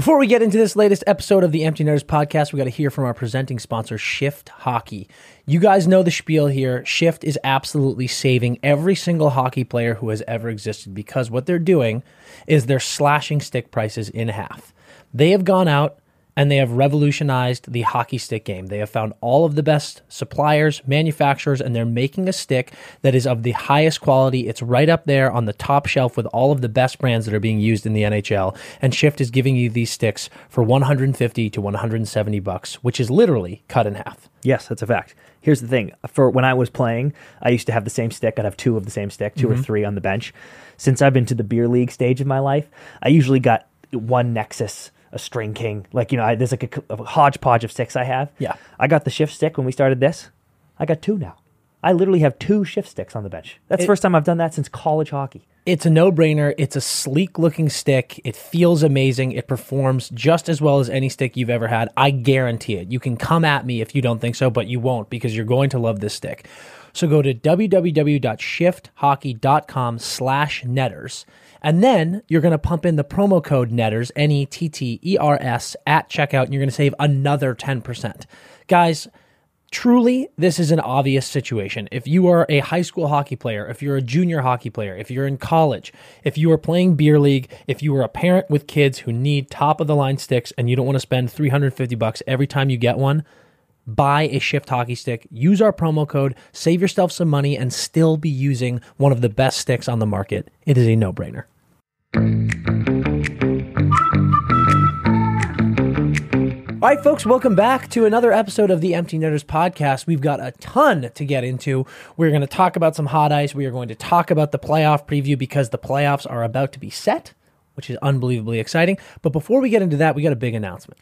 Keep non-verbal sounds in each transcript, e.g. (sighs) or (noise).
Before we get into this latest episode of the Empty Netters podcast, we got to hear from our presenting sponsor, Shift Hockey. You guys know the spiel here. Shift is absolutely saving every single hockey player who has ever existed because what they're doing is they're slashing stick prices in half. They have gone out and they have revolutionized the hockey stick game. They have found all of the best suppliers, manufacturers, and they're making a stick that is of the highest quality. It's right up there on the top shelf with all of the best brands that are being used in the NHL. And Shift is giving you these sticks for 150 to 170 bucks, which is literally cut in half. Yes, that's a fact. Here's the thing: for when I was playing, I used to have the same stick. I'd have two of the same stick, 2 or mm-hmm. three on the bench. Since I've been to the beer league stage of my life, I usually got one Nexus, a String King. Like you know, I, there's like a, a hodgepodge of sticks I have. Yeah. I got the shift stick when we started this. I got two now. I literally have two shift sticks on the bench. That's It- the first time I've done that since college hockey. It's a no brainer. It's a sleek looking stick. It feels amazing. It performs just as well as any stick you've ever had. I guarantee it. You can come at me if you don't think so, but you won't because you're going to love this stick. So go to www.shifthockey.com slash netters. And then you're going to pump in the promo code netters, N E T T E R S, at checkout, and you're going to save another 10%. Guys, truly this is an obvious situation if you are a high school hockey player if you're a junior hockey player if you're in college if you are playing beer league if you are a parent with kids who need top of the line sticks and you don't want to spend 350 bucks every time you get one buy a shift hockey stick use our promo code save yourself some money and still be using one of the best sticks on the market it is a no-brainer All right, folks, welcome back to another episode of the Empty Netters podcast. We've got a ton to get into. We're going to talk about some hot ice. We are going to talk about the playoff preview because the playoffs are about to be set, which is unbelievably exciting. But before we get into that, we got a big announcement.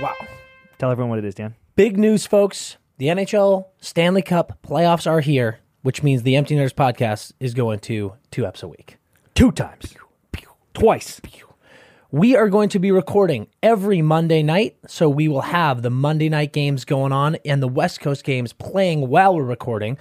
Wow. Tell everyone what it is, Dan. Big news, folks. The NHL Stanley Cup playoffs are here, which means the Empty Netters podcast is going to two eps a week. Two times. Twice. We are going to be recording every Monday night, so we will have the Monday night games going on and the West Coast games playing while we're recording.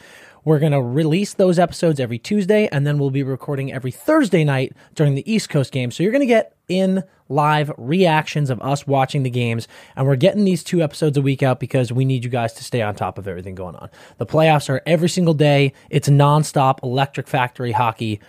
We're going to release those episodes every Tuesday, and then we'll be recording every Thursday night during the East Coast games. So you're going to get in live reactions of us watching the games, and we're getting these two episodes a week out because we need you guys to stay on top of everything going on. The playoffs are every single day, it's nonstop electric factory hockey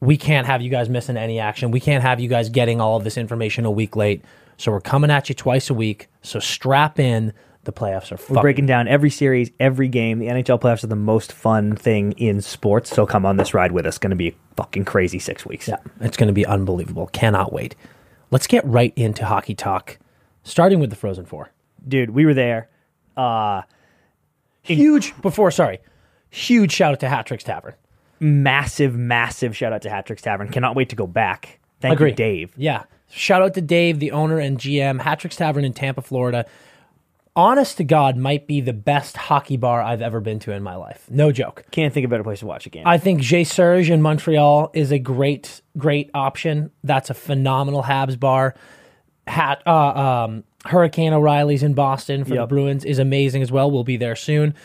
we can't have you guys missing any action. We can't have you guys getting all of this information a week late. So we're coming at you twice a week. So strap in. The playoffs are We're breaking down every series, every game. The NHL playoffs are the most fun thing in sports. So come on this ride with us. Going to be a fucking crazy six weeks. Yeah, it's going to be unbelievable. Cannot wait. Let's get right into hockey talk, starting with the Frozen Four. Dude, we were there. Uh, Huge before, sorry, huge shout out to Hattricks Tavern. massive, massive shout out to Hattricks Tavern. Cannot wait to go back. Thank Agree. you, Dave. Yeah, shout out to Dave, the owner and GM, Hattricks Tavern in Tampa, Florida. Honest to God, might be the best hockey bar I've ever been to in my life. No joke. Can't think of a better place to watch a game. I think Jay Serge in Montreal is a great, great option. That's a phenomenal Habs bar. Hat, uh, um, Hurricane O'Reilly's in Boston for the Bruins is amazing as well. We'll be there soon.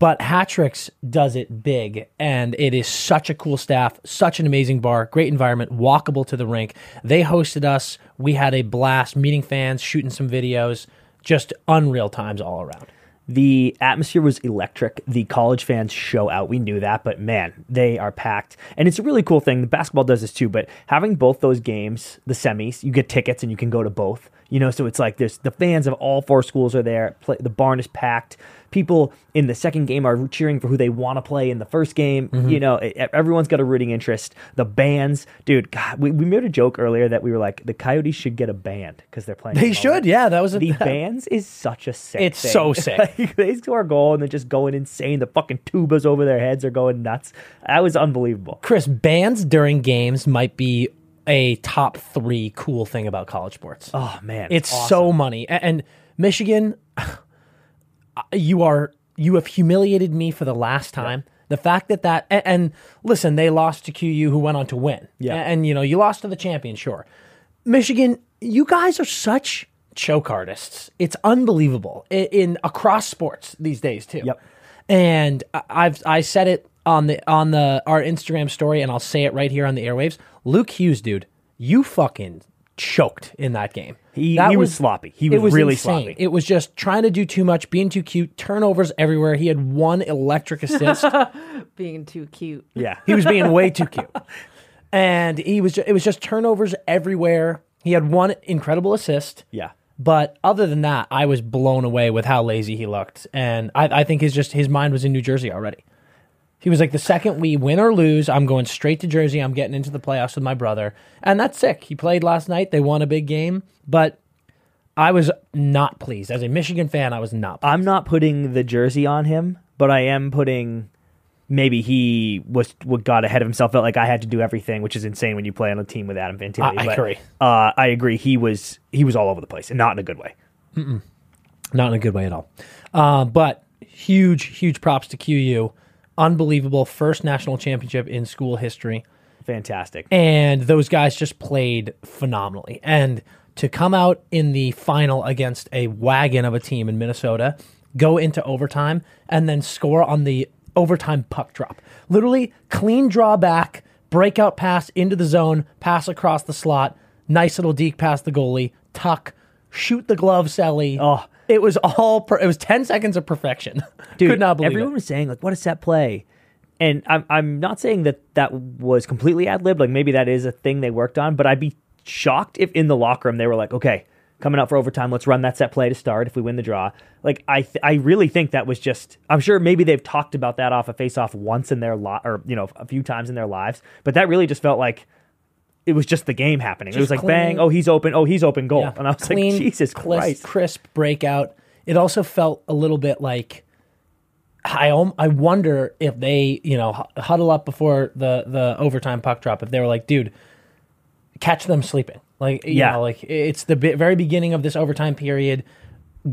But Hattricks does it big, and it is such a cool staff, such an amazing bar, great environment, walkable to the rink. They hosted us. We had a blast meeting fans, shooting some videos, just unreal times all around. The atmosphere was electric. The college fans show out. We knew that, but man, they are packed. And it's a really cool thing. The basketball does this too, but having both those games, the semis, you get tickets and you can go to both. You know, so it's like there's the fans of all four schools are there. Play, the barn is packed. People in the second game are cheering for who they want to play in the first game. Mm-hmm. You know, e- everyone's got a rooting interest. The bands, dude. God, we, we made a joke earlier that we were like the Coyotes should get a band because they're playing. They should, yeah. That was a, The (laughs) bands is such a sick. It's thing. so (laughs) sick. Like, they score a goal and they're just going insane. The fucking tubas over their heads are going nuts. That was unbelievable. Chris, bands during games might be a top three cool thing about college sports. Oh man, it's awesome. so money. A- And Michigan, (sighs) you are you have humiliated me for the last time. The fact that that and, and listen, they lost to QU, who went on to win. Yeah. A- and, you know you lost to the champion, sure. Michigan, you guys are such choke artists. It's unbelievable in, in across sports these days too. Yep. And I've I said it on the on the our Instagram story, and I'll say it right here on the airwaves. Luke Hughes, dude, you fucking choked in that game. He, That he was, sloppy. He was, was really insane. sloppy. It was just trying to do too much, being too cute, turnovers everywhere. He had one electric assist. (laughs) Being too cute. yeah. he was being way too cute, (laughs) and he was. just, It was just turnovers everywhere. He had one incredible assist. Yeah. But other than that, I was blown away with how lazy he looked, and I, I think his just his mind was in New Jersey already. He was like, the second we win or lose, I'm going straight to Jersey. I'm getting into the playoffs with my brother, and that's sick. He played last night. They won a big game, but I was not pleased as a Michigan fan. I was not. Pleased. I'm not putting the jersey on him, but I am putting maybe he was what got ahead of himself. Felt like I had to do everything, which is insane when you play on a team with Adam Fantilli. I- I But, agree. Uh, I agree. He was he was all over the place, and not in a good way. Not in a good way at all. Uh, but huge, huge props to QU. Unbelievable first national championship in school history. Fantastic. and those guys just played phenomenally. And to come out in the final against a wagon of a team in Minnesota, go into overtime, and then score on the overtime puck drop. Literally clean draw back, breakout pass into the zone, pass across the slot, nice little deke past the goalie, tuck, shoot the glove, celly. Oh. It was all. Per- it was ten seconds of perfection. (laughs) Dude, Could not believe everyone it. was saying like, "What a set play," and I'm I'm not saying that that was completely ad lib. Like maybe that is a thing they worked on, but I'd be shocked if in the locker room they were like, "Okay, coming up for overtime, let's run that set play to start if we win the draw." Like I th- I really think that was just. I'm sure maybe they've talked about that off a face off once in their lot or you know a few times in their lives, but that really just felt like. It was just the game happening. it was Just like bang, oh he's open, oh he's open, goal, Yeah. and I was Clean, like, Jesus crisp, Christ, crisp breakout. It also felt a little bit like I I wonder if they you know huddle up before the the overtime puck drop if they were like, dude, catch them sleeping. Like you Yeah. know, like it's the very beginning of this overtime period.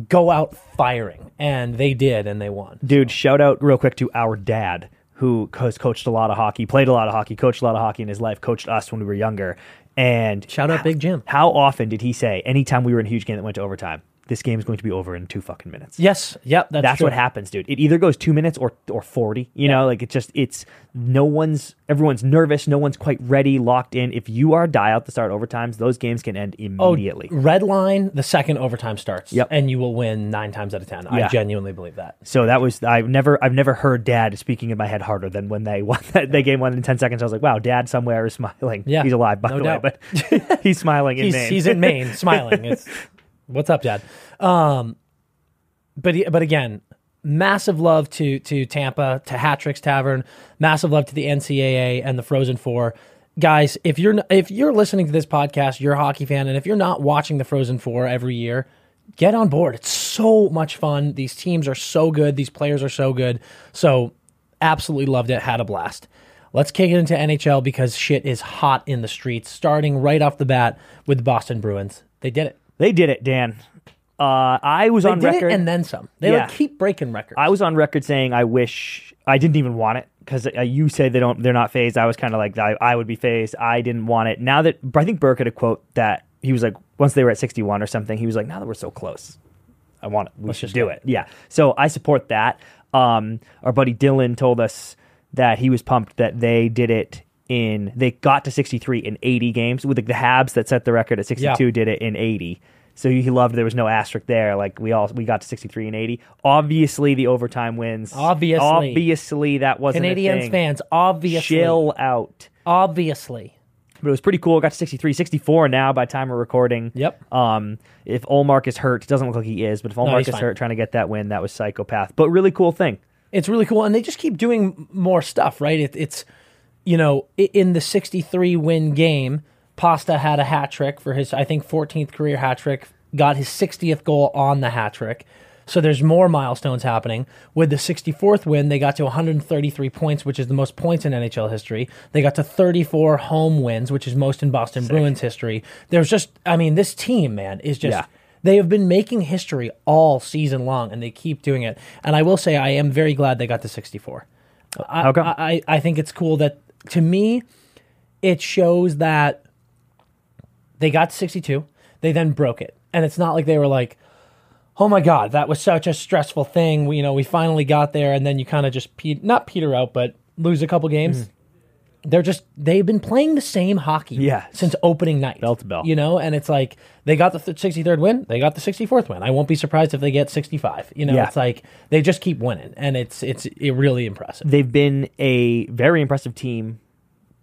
Go out firing, and they did, and they won. Dude, shout out real quick to our dad who has coached a lot of hockey, played a lot of hockey, coached a lot of hockey in his life, coached us when we were younger. And Shout out Big Jim. how often did he say, anytime we were in a huge game that went to overtime, this game is going to be over in two fucking minutes? Yes, yep, that's, That's true. what happens, dude. It either goes two minutes or or forty. You know, like it's just it's no one's everyone's nervous, no one's quite ready, locked in. If you are die out to start overtimes, those games can end Oh, immediately. red line, the second overtime starts, Yep. and you will win nine times out of ten. I genuinely believe that. So that was I've never I've never heard Dad speaking in my head harder than when they (laughs) won that they game one in ten seconds. I was like, wow, Dad somewhere is smiling. Yeah, he's alive by no the doubt. way, but (laughs) he's smiling in he's, Maine. he's in Maine, (laughs) smiling. It's what's up, Dad. Um, but but again, massive love to to Tampa, to Hattricks Tavern, massive love to the NCAA and the Frozen Four. Guys, if you're if you're listening to this podcast, you're a hockey fan, and if you're not watching the Frozen Four every year, get on board. It's so much fun. These teams are so good. These players are so good. So, absolutely loved it. Had a blast. Let's kick it into NHL because shit is hot in the streets. Starting right off the bat with the Boston Bruins, they did it. They did it, Dan. Uh, I was They on did record it and then some. They Yeah. like keep breaking records. I was on record saying I wish I didn't even want it because uh, you say they don't they're not phased. I was kind of like I, I would be phased. I didn't want it. Now that I think Burke had a quote that he was like once they were at 61 or something, he was like now that we're so close, I want it. We should just do go. it. Yeah. So I support that. Um, our buddy Dylan told us that he was pumped that they did it in they got to 63 in 80 games with like the Habs that set the record at 62 Yeah. did it in 80. So he loved there was no asterisk there. Like we all we got to 63 and 80. Obviously the overtime wins. Obviously. Obviously that wasn't a Canadiens fans, obviously, Chill out. obviously. But it was pretty cool. Got to 63, 64 now by time we're recording. Yep. Um, if Ullmark is hurt, doesn't look like he is, but if Ullmark he's is fine. hurt trying to get that win, that was psychopath. But really cool thing. It's really cool, and they just keep doing more stuff, right? It, it's, you know, in the 63 win game, Pasta had a hat trick for his, I think, 14th career hat trick, got his 60th goal on the hat trick. So there's more milestones happening. With the 64th win, they got to 133 points, which is the most points in NHL history. They got to 34 home wins, which is most in Boston Bruins history. There's just, I mean, this team, man, is just. Yeah. They have been making history all season long, and they keep doing it. And I will say, I am very glad they got to 64. I? I, I think it's cool that, to me, it shows that they got to 62. They then broke it. And it's not like they were like, oh my God, that was such a stressful thing. We, you know, we finally got there. And then you kind of just, pe- not peter out, but lose a couple games. Mm-hmm. They're just they've been playing the same hockey. Yeah. since opening night. Bell to bell. You know, and it's like they got the th- 63rd win, they got the 64th win. I won't be surprised if they get 65. You know, Yeah. it's like they just keep winning and it's it's it really impressive. They've been a very impressive team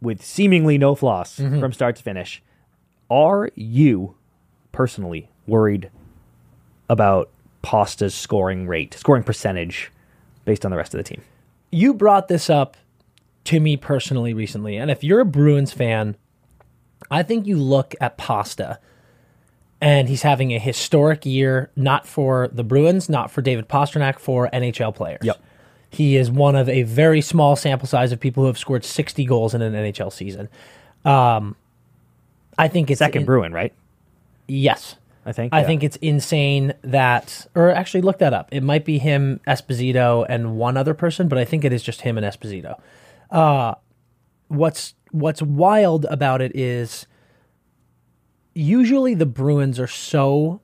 with seemingly no flaws Mm-hmm. from start to finish. Are you personally worried about Pasta's scoring rate, scoring percentage based on the rest of the team? you brought this up to me personally recently, and if you're a Bruins fan, I think you look at Pasta and he's having a historic year, not for the Bruins, not for David Pastrnak, for NHL players. Yep. He is one of a very small sample size of people who have scored 60 goals in an NHL season. Um, I think it's Second in- Bruin, right? Yes. I think. I Yeah. think it's insane that, or actually look that up. It might be him, Esposito, and one other person, but I think it is just him and Esposito. Uh, what's what's wild about it is usually the Bruins are so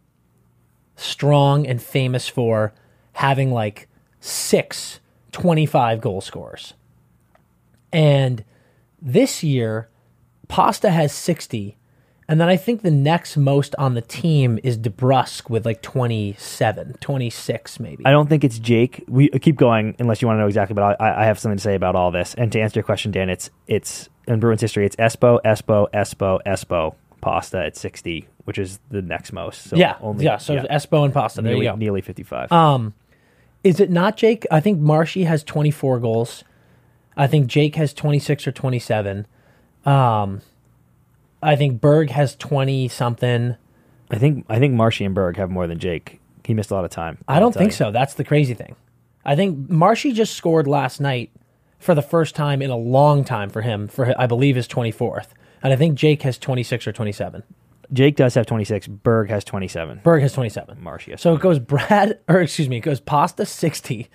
strong and famous for having like six 25 goal scorers. And this year, Pasta has 60. And then I think the next most on the team is DeBrusk with like 27, 26 maybe. I don't think it's Jake. We uh, keep going unless you want to know exactly, but I, I have something to say about all this. And to answer your question, Dan, it's it's in Bruins history. It's Espo, Espo, Espo, Espo, Pasta at sixty, which is the next most. So yeah, only, yeah. So Espo and Pasta. There nearly, you go. nearly fifty-five. Um, is it not Jake? I think Marshy has 24 goals. I think Jake has 26 or 27. Um, I think Berg has 20 something. I think I think Marshy and Berg have more than Jake. He missed a lot of time. I don't think you. so. That's the crazy thing. I think Marshy just scored last night for the first time in a long time for him, for I believe his 24th. And I think Jake has 26 or 27. Jake does have twenty-six. Berg has twenty-seven. Berg has 27. Marshy has So it goes Brad, (laughs) or excuse me, it goes Pasta 60,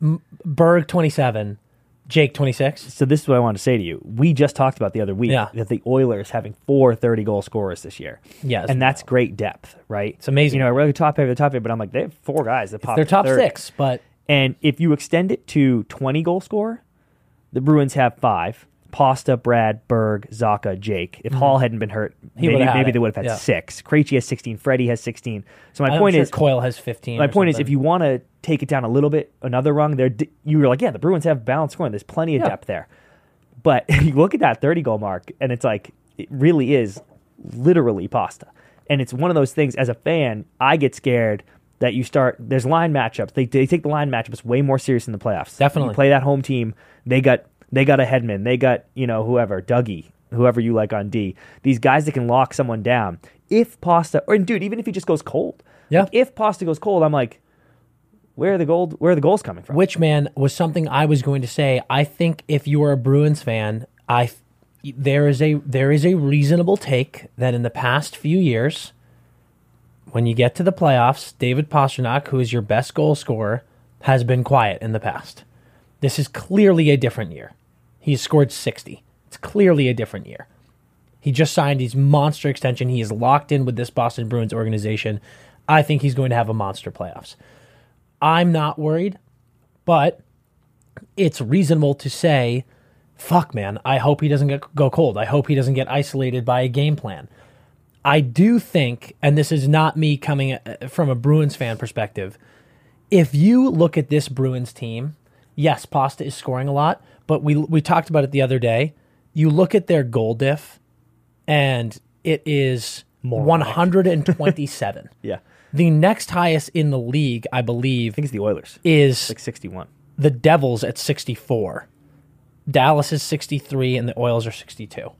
M- Berg 27, Jake 26. So this is what I wanted to say to you. We just talked about the other week Yeah. that the Oilers having four 30 goal scorers this year. Yes. and that's great depth, right? It's amazing. You know, we're the top heavy, the top heavy, but I'm like, they have four guys that pop. They're top 30. six, but And if you extend it to 20 goal scorer, the Bruins have five. Pasta, Brad, Berg, Zacha, Jake. If Hall hadn't been hurt, Mm-hmm. He maybe, would've had maybe it. they would have had Yeah. six. Krejci has 16. Freddie has 16. So my I'm point sure is, Coyle has 15. my or point is, something. if you want to take it down a little bit, another rung, there you were like, yeah, the Bruins have balanced scoring. There's plenty of Yeah. depth there. But (laughs) you look at that 30 goal mark, and it's like it really is literally pasta. And it's one of those things. As a fan, I get scared that you start. There's line matchups. They, they take the line matchups way more serious in the playoffs. Definitely. you play that home team. They got they got a headman. They got you know whoever Dougie, whoever you like on D. These guys that can lock someone down. If Pasta or dude, even if he just goes cold. Yeah. Like, if Pasta goes cold, I'm like, where are the gold? Where are the goals coming from? Which man was something I was going to say. I think if you are a Bruins fan, I there is a there is a reasonable take that in the past few years, when you get to the playoffs, David Pastrnak, who is your best goal scorer, has been quiet in the past. This is clearly a different year. He's scored sixty. It's clearly a different year. He just signed his monster extension. He is locked in with this Boston Bruins organization. I think he's going to have a monster playoffs. I'm not worried, but it's reasonable to say, fuck, man, I hope he doesn't get, go cold. I hope he doesn't get isolated by a game plan. I do think, and this is not me coming uh, from a Bruins fan perspective, if you look at this Bruins team, yes, Pasta is scoring a lot, but we, we talked about it the other day. You look at their goal diff, and it is Moronic. 127. (laughs) Yeah, The next highest in the league, I believe, think it's the Oilers. is Like 61. the Devils at 64. Dallas is 63 and the Oilers are 62.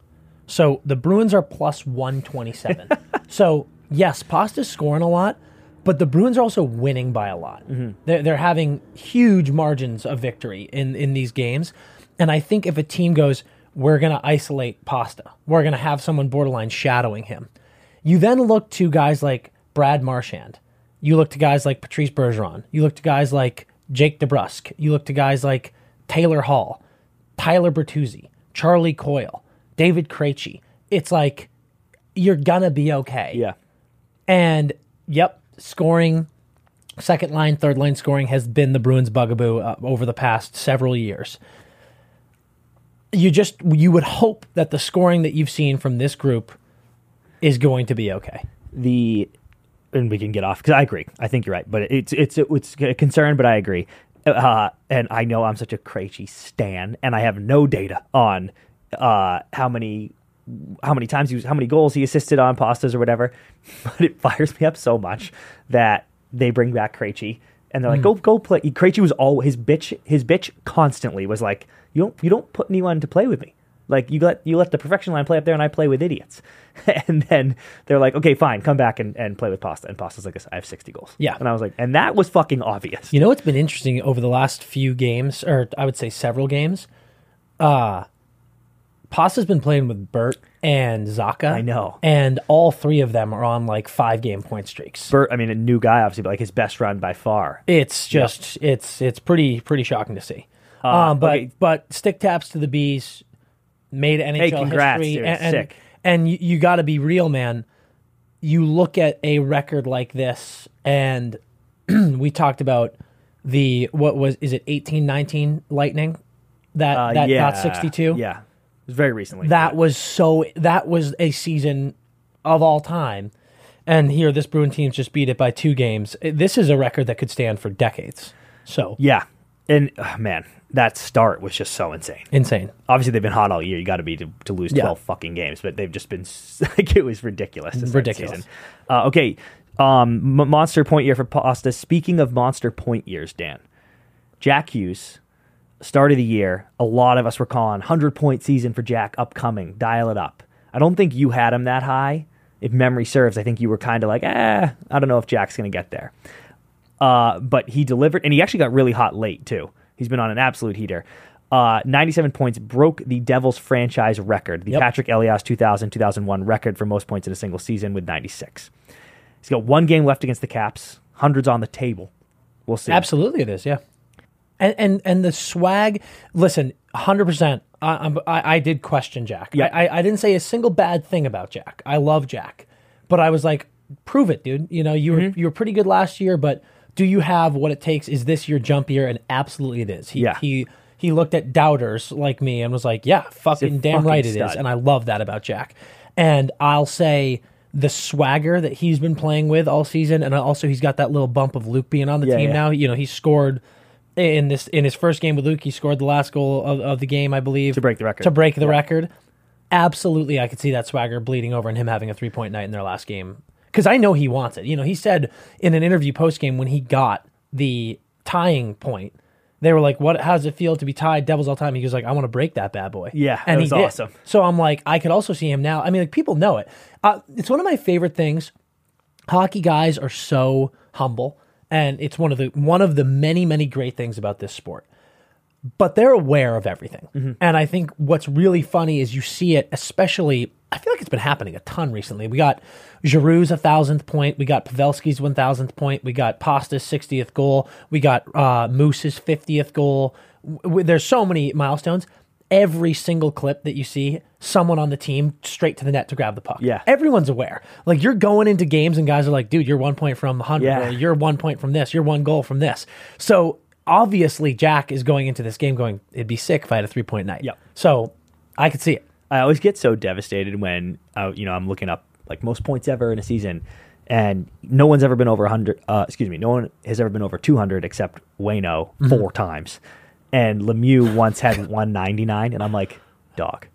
So the Bruins are plus 127. (laughs) so, yes, Pasta's scoring a lot, but the Bruins are also winning by a lot. Mm-hmm. They're, they're having huge margins of victory in, in these games. And I think if a team goes, we're going to isolate Pasta, we're going to have someone borderline shadowing him. You then look to guys like Brad Marchand. You look to guys like Patrice Bergeron. You look to guys like Jake DeBrusk. You look to guys like Taylor Hall, Tyler Bertuzzi, Charlie Coyle, David Krejci. It's like you're gonna be okay. Yeah, And yep, scoring, second line, third line scoring has been the Bruins' bugaboo uh, over the past several years. You just you would hope that the scoring that you've seen from this group is going to be okay. the and we can get off because I agree. I think you're right, but it's it's it's a concern, but I agree. Uh, and I know I'm such a Krejci stan, and I have no data on uh, how many how many times he was, how many goals he assisted on pastas or whatever. (laughs) But it fires me up so much that they bring back Krejci and they're like, "Go go play." Krejci was all his bitch. His bitch constantly was like, "You don't you don't put anyone to play with me." Like you let you let the perfection line play up there, and I play with idiots. (laughs) and then they're like, "Okay, fine, come back and, and play with Pasta." And Pasta's like, "I have sixty goals." Yeah. and I was like, and that was fucking obvious. You know what's been interesting over the last few games, or I would say several games? Uh Pasta's been playing with Bert and Zacha. I know. And all three of them are on like five game point streaks. Bert, I mean, a new guy, obviously, but like his best run by far. It's just it's it's pretty pretty shocking to see. Um, but Uh, okay. but stick taps to the bees made NHL congrats, history, dude. and, and, Sick. and you, you got to be real, man. You look at a record like this, and (clears throat) we talked about the what was is it eighteen nineteen Lightning that Uh, that yeah, got sixty two. Yeah, it was very recently. That was so that was a season of all time. And here this Bruin team's just beat it by two games. This is a record that could stand for decades. So yeah, and uh, man, that start was just so insane. insane. Obviously, they've been hot all year. You got to be to, to lose Yeah. twelve fucking games, but they've just been (laughs) like it was ridiculous. start Ridiculous. season. Uh, okay, um, m- monster point year for Pasta. Speaking of monster point years, Dan, Jack Hughes, start of the year. A lot of us were calling hundred point season for Jack upcoming. Dial it up. I don't think you had him that high. If memory serves, I think you were kind of like, eh, I don't know if Jack's going to get there. Uh, but he delivered, and he actually got really hot late too. He's been on an absolute heater. Uh, 97 points broke the Devils franchise record, the Yep. Patrik Elias 2000 2001 record for most points in a single season with 96. He's got one game left against the Caps, hundreds on the table. We'll see. Absolutely, it is. Yeah, and and and the swag. Listen, hundred percent. I, I I did question Jack. Yeah. I, I didn't say a single bad thing about Jack. I love Jack, but I was like, prove it, dude. You know, you were Mm-hmm. you were pretty good last year, but do you have what it takes? Is this your jump year? And absolutely, it is. He, Yeah. he he looked at doubters like me and was like, yeah, fucking damn fucking right it is. And I love that about Jack. And I'll say the swagger that he's been playing with all season, and also he's got that little bump of Luke being on the Yeah, team yeah. now. You know, he scored in this in his first game with Luke. He scored the last goal of, of the game, I believe, To break the record. To break the record, absolutely, I could see that swagger bleeding over and him having a three point night in their last game because I know he wants it. You know, he said in an interview post game when he got the tying point. They were like, "What? How does it feel to be tied Devils all time?" He was like, "I want to break that bad boy." Yeah, and that he was awesome. So I'm like, I could also see him now. I mean, like people know it. Uh, it's one of my favorite things. Hockey guys are so humble, and it's one of the one of the many many great things about this sport. But they're aware of everything, Mm-hmm. and I think what's really funny is you see it, especially. I feel like it's been happening a ton recently. We got Giroux's a thousandth point. We got Pavelski's one thousandth point. We got Pasta's sixtieth goal. We got uh, Moose's fiftieth goal. W- there's so many milestones. Every single clip that you see, someone on the team straight to the net to grab the puck. Yeah. everyone's aware. Like you're going into games and guys are like, "Dude, you're one point from hundred. Yeah. You're one point from this. You're one goal from this." So obviously, Jack is going into this game going, "It'd be sick if I had a three point night." Yep. So I could see it. I always get so devastated when uh, you know I'm looking up like most points ever in a season, and no one's ever been over 100. Uh, excuse me, no one has ever been over 200 except Wayno Mm-hmm. four times, and Lemieux once had (laughs) 199, and I'm like, dog,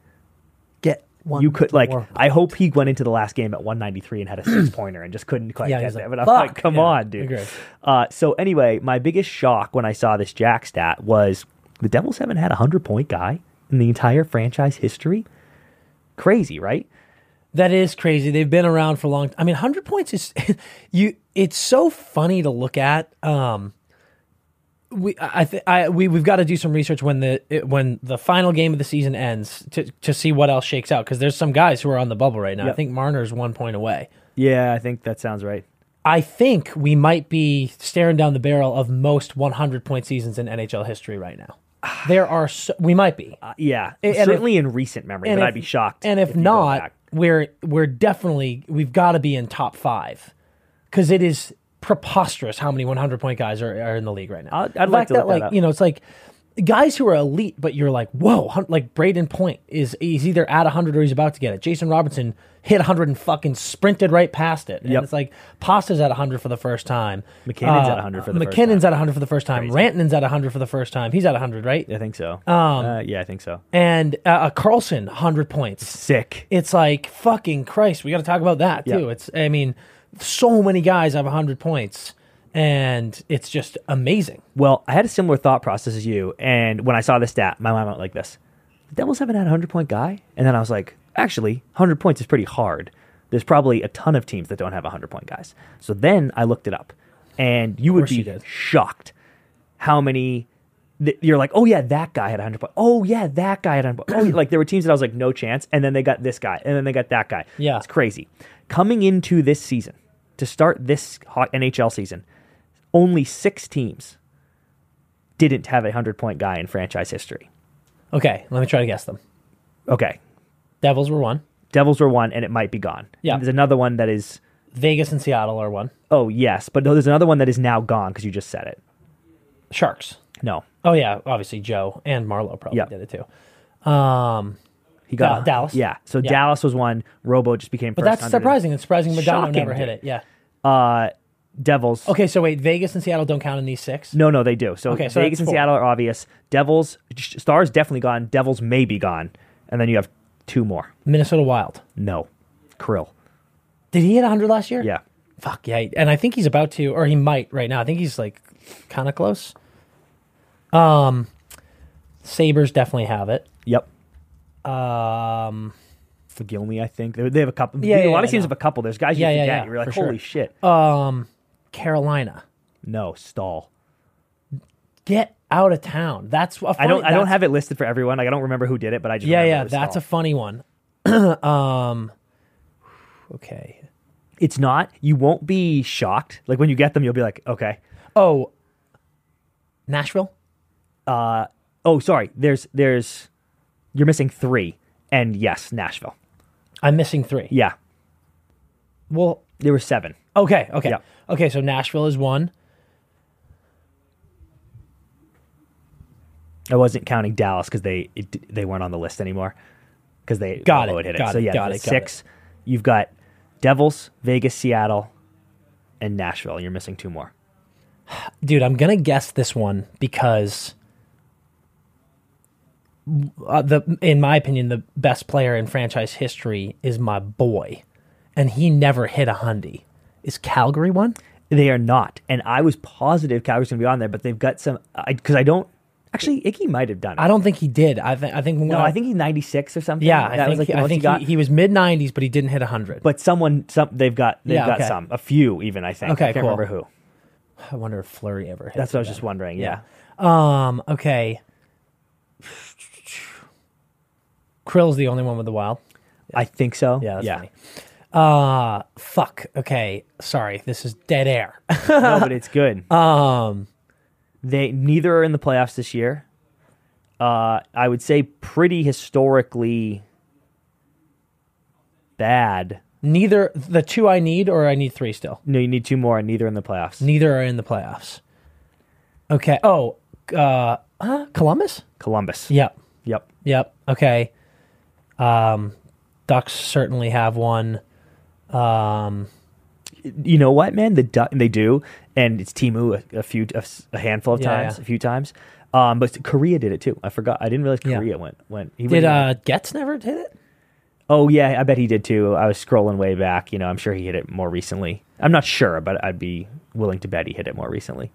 one. you could like. I hope he went into the last game at 193 and had a six pointer and just couldn't quite Yeah, get there. like, but I'm like, come Yeah, on, dude. Uh, so anyway, my biggest shock when I saw this Jack stat was the Devils haven't had a hundred point guy in the entire franchise history. Crazy, right? That is crazy. They've been around for a long. I mean, hundred points is (laughs) you. It's so funny to look at. Um, we I think I we we've got to do some research when the it, when the final game of the season ends to to see what else shakes out because there's some guys who are on the bubble right now. I think Marner's one point away. Yeah, I think that sounds right. I think we might be staring down the barrel of most 100 point seasons in NHL history right now. (sighs) There are so, we might be. Uh, yeah, And if- certainly in recent memory, but if- I'd be shocked. And if, go not, we're we're definitely we've got to be in top five because it is preposterous how many 100 point guys are, are in the league right now. I'd- I'd like to that like you know it's like guys who are elite, but you're like, whoa, like Brayden Point is he's either at 100 or he's about to get it. Jason Robertson hit 100 and fucking sprinted right past it. And Yep. it's like Pasta's at 100 for the first time. MacKinnon's at 100 for the first MacKinnon's time. at 100 for the first time. Rantanen's at 100 for the first time. He's at 100, right? I think so. uh, yeah, I think so. And uh, Karlsson, 100 points. Sick. It's like fucking Christ. We got to talk about that too. Yep. It's I mean, so many guys have 100 points and it's just amazing. Well, I had a similar thought process as you, and when I saw the stat, my mind went like this: the Devils haven't had a hundred point guy, and then I was like, actually, hundred points is pretty hard. There's probably a ton of teams that don't have hundred point guys. So then I looked it up, and you would be you shocked how many. Th- You're like, oh yeah, that guy had 100 points. Oh yeah, that guy had 100 points. Oh, yeah. like there were teams that I was like, no chance, and then they got this guy, and then they got that guy. Yeah. it's crazy. Coming into this season, to start this hot NHL season, only six teams didn't have a 100 point guy in franchise history. Okay, let me try to guess them. Okay. Devils were one. Devils were one and it might be gone. Yeah. And there's another one that is, Vegas and Seattle are one. oh, yes, but no, there's another one that is now gone because you just said it. Sharks. No. Oh yeah, obviously Joe and Marleau probably Yeah. did it too. Um, He got Da- Dallas? Yeah. So Yeah. Dallas was one. Robo just became but first. that's 100. surprising. It's surprising Modano Shocking, never hit dude. it. Yeah. Uh, Devils. Okay, so wait, Vegas and Seattle don't count in these six. No, no, they do. So, Okay, so Vegas that's and four. Seattle are obvious. Devils, Stars definitely gone. Devils may be gone. And then you have two more. Minnesota Wild. No. Kirill. Did he hit 100 last year? Yeah. Fuck yeah, and I think he's about to, or he might right now. I think he's like kind of close. Um, Sabers definitely have it. Yep. Um, Gilmy, I think they, they have a couple. Yeah, a lot yeah, of teams have a couple. There's guys you Yeah, yeah, forget. You're like, for sure. holy shit. um, Carolina, no, Staal. get out of town. That's a I funny- don't. I don't have it listed for everyone. Like I don't remember who did it, but I just Yeah, yeah, that's a funny one. (clears throat) um, okay. It's not. You won't be shocked. Like when you get them, you'll be like, okay. Oh, Nashville. Uh, oh, sorry. There's there's you're missing three, and yes, Nashville. I'm missing three. Yeah, Well, there were seven. okay, okay, Yeah. okay. So Nashville is one. I wasn't counting Dallas because they it, they weren't on the list anymore because they Got it, hit got So yeah, got it, got six. You've got Devils, Vegas, Seattle, and Nashville. You're missing two more. Dude, I'm gonna guess this one because uh, the, in my opinion, the best player in franchise history is my boy, and he never hit a hundy. Is Calgary one? They are not, and I was positive Calgary's gonna be on there, but they've got some because I, don't actually. Iggy might have done it. I don't think he did. I think. I think. no, I, I think he's 96 or something. Yeah, I think. like I think he he, was mid 90s, but he didn't hit hundred. but someone, some they've got, they've Yeah, got okay. some, a few even. I think. Okay, I can't cool. remember who. I wonder if Fleury ever hit. That's what I was that. just wondering. Yeah. Um. Okay. Kirill's the only one with the wild. I think so. Yeah. That's yeah. funny. Uh. Fuck. Okay. Sorry. This is dead air. (laughs) no, but it's good. um. They neither are in the playoffs this year. Uh, I would say pretty historically bad. Neither the two I need, or I need three still. No, you need two more, and neither in the playoffs. Neither are in the playoffs. Okay. Oh. Uh. huh? Columbus. Columbus. Yep. Yep. Yep. Okay. Um. Ducks certainly have one. Um. You know what, man? The Du- they do, and it's Teemu a, a few, a, a handful of Yeah, times, yeah. a few times. Um, but Kariya did it too. I forgot. I didn't realize Yeah. Kariya went went. He Did uh Getz never hit it? Oh yeah, I bet he did too. I was scrolling way back. You know, I'm sure he hit it more recently. I'm not sure, but I'd be willing to bet he hit it more recently.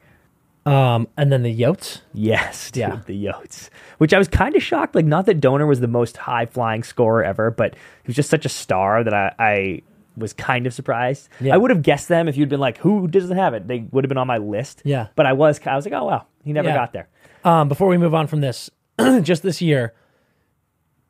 Um. And then the Yotes. Yes, dude, Yeah. the Yotes. Which I was kind of shocked. Like, not that Donor was the most high flying scorer ever, but he was just such a star that I, I was kind of surprised. Yeah. I would have guessed them if you'd been like, "Who doesn't have it?" They would have been on my list. Yeah. but I was, I was like, "Oh wow, he never Yeah. got there." Um, before we move on from this, (clears throat) just this year,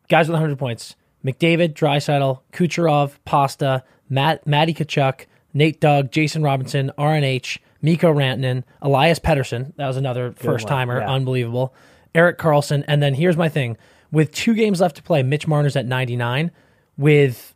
guys with 100 points: McDavid, Draisaitl, Kucherov, Pasta, Matt, Matty Tkachuk, Nate Dogg, Jason Robertson, RNH, Mikko Rantanen, Elias Pettersson. That was another first timer, yeah. unbelievable. Erik Karlsson, and then here's my thing: with two games left to play, Mitch Marner's at 99, with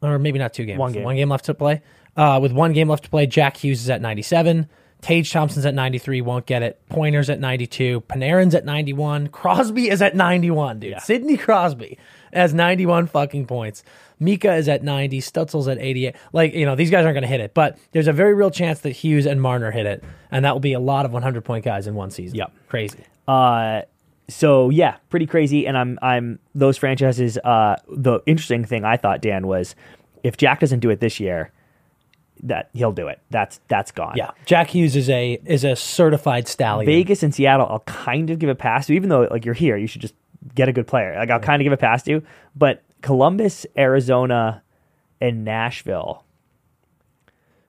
or maybe not two games, One game. one game left to play. Uh, with one game left to play, Jack Hughes is at 97. Tage Thompson's at 93, won't get it. Pointer's at 92. Panarin's at 91. Crosby is at 91, dude. Sidney Crosby has 91 fucking points. Mika is at 90. Stützle's at 88. Like, you know, these guys aren't going to hit it, but there's a very real chance that Hughes and Marner hit it. And that will be a lot of 100 point guys in one season. Yep. Crazy. Uh, so yeah, pretty crazy. And I'm I'm those franchises. Uh, the interesting thing I thought Dan was if Jack doesn't do it this year, that he'll do it. That's that's gone. Yeah. Jack Hughes is a is a certified stallion. Vegas and Seattle, I'll kind of give a pass to, even though like you're here, you should just get a good player. Like I'll kind of give a pass to, but Columbus, Arizona, and Nashville.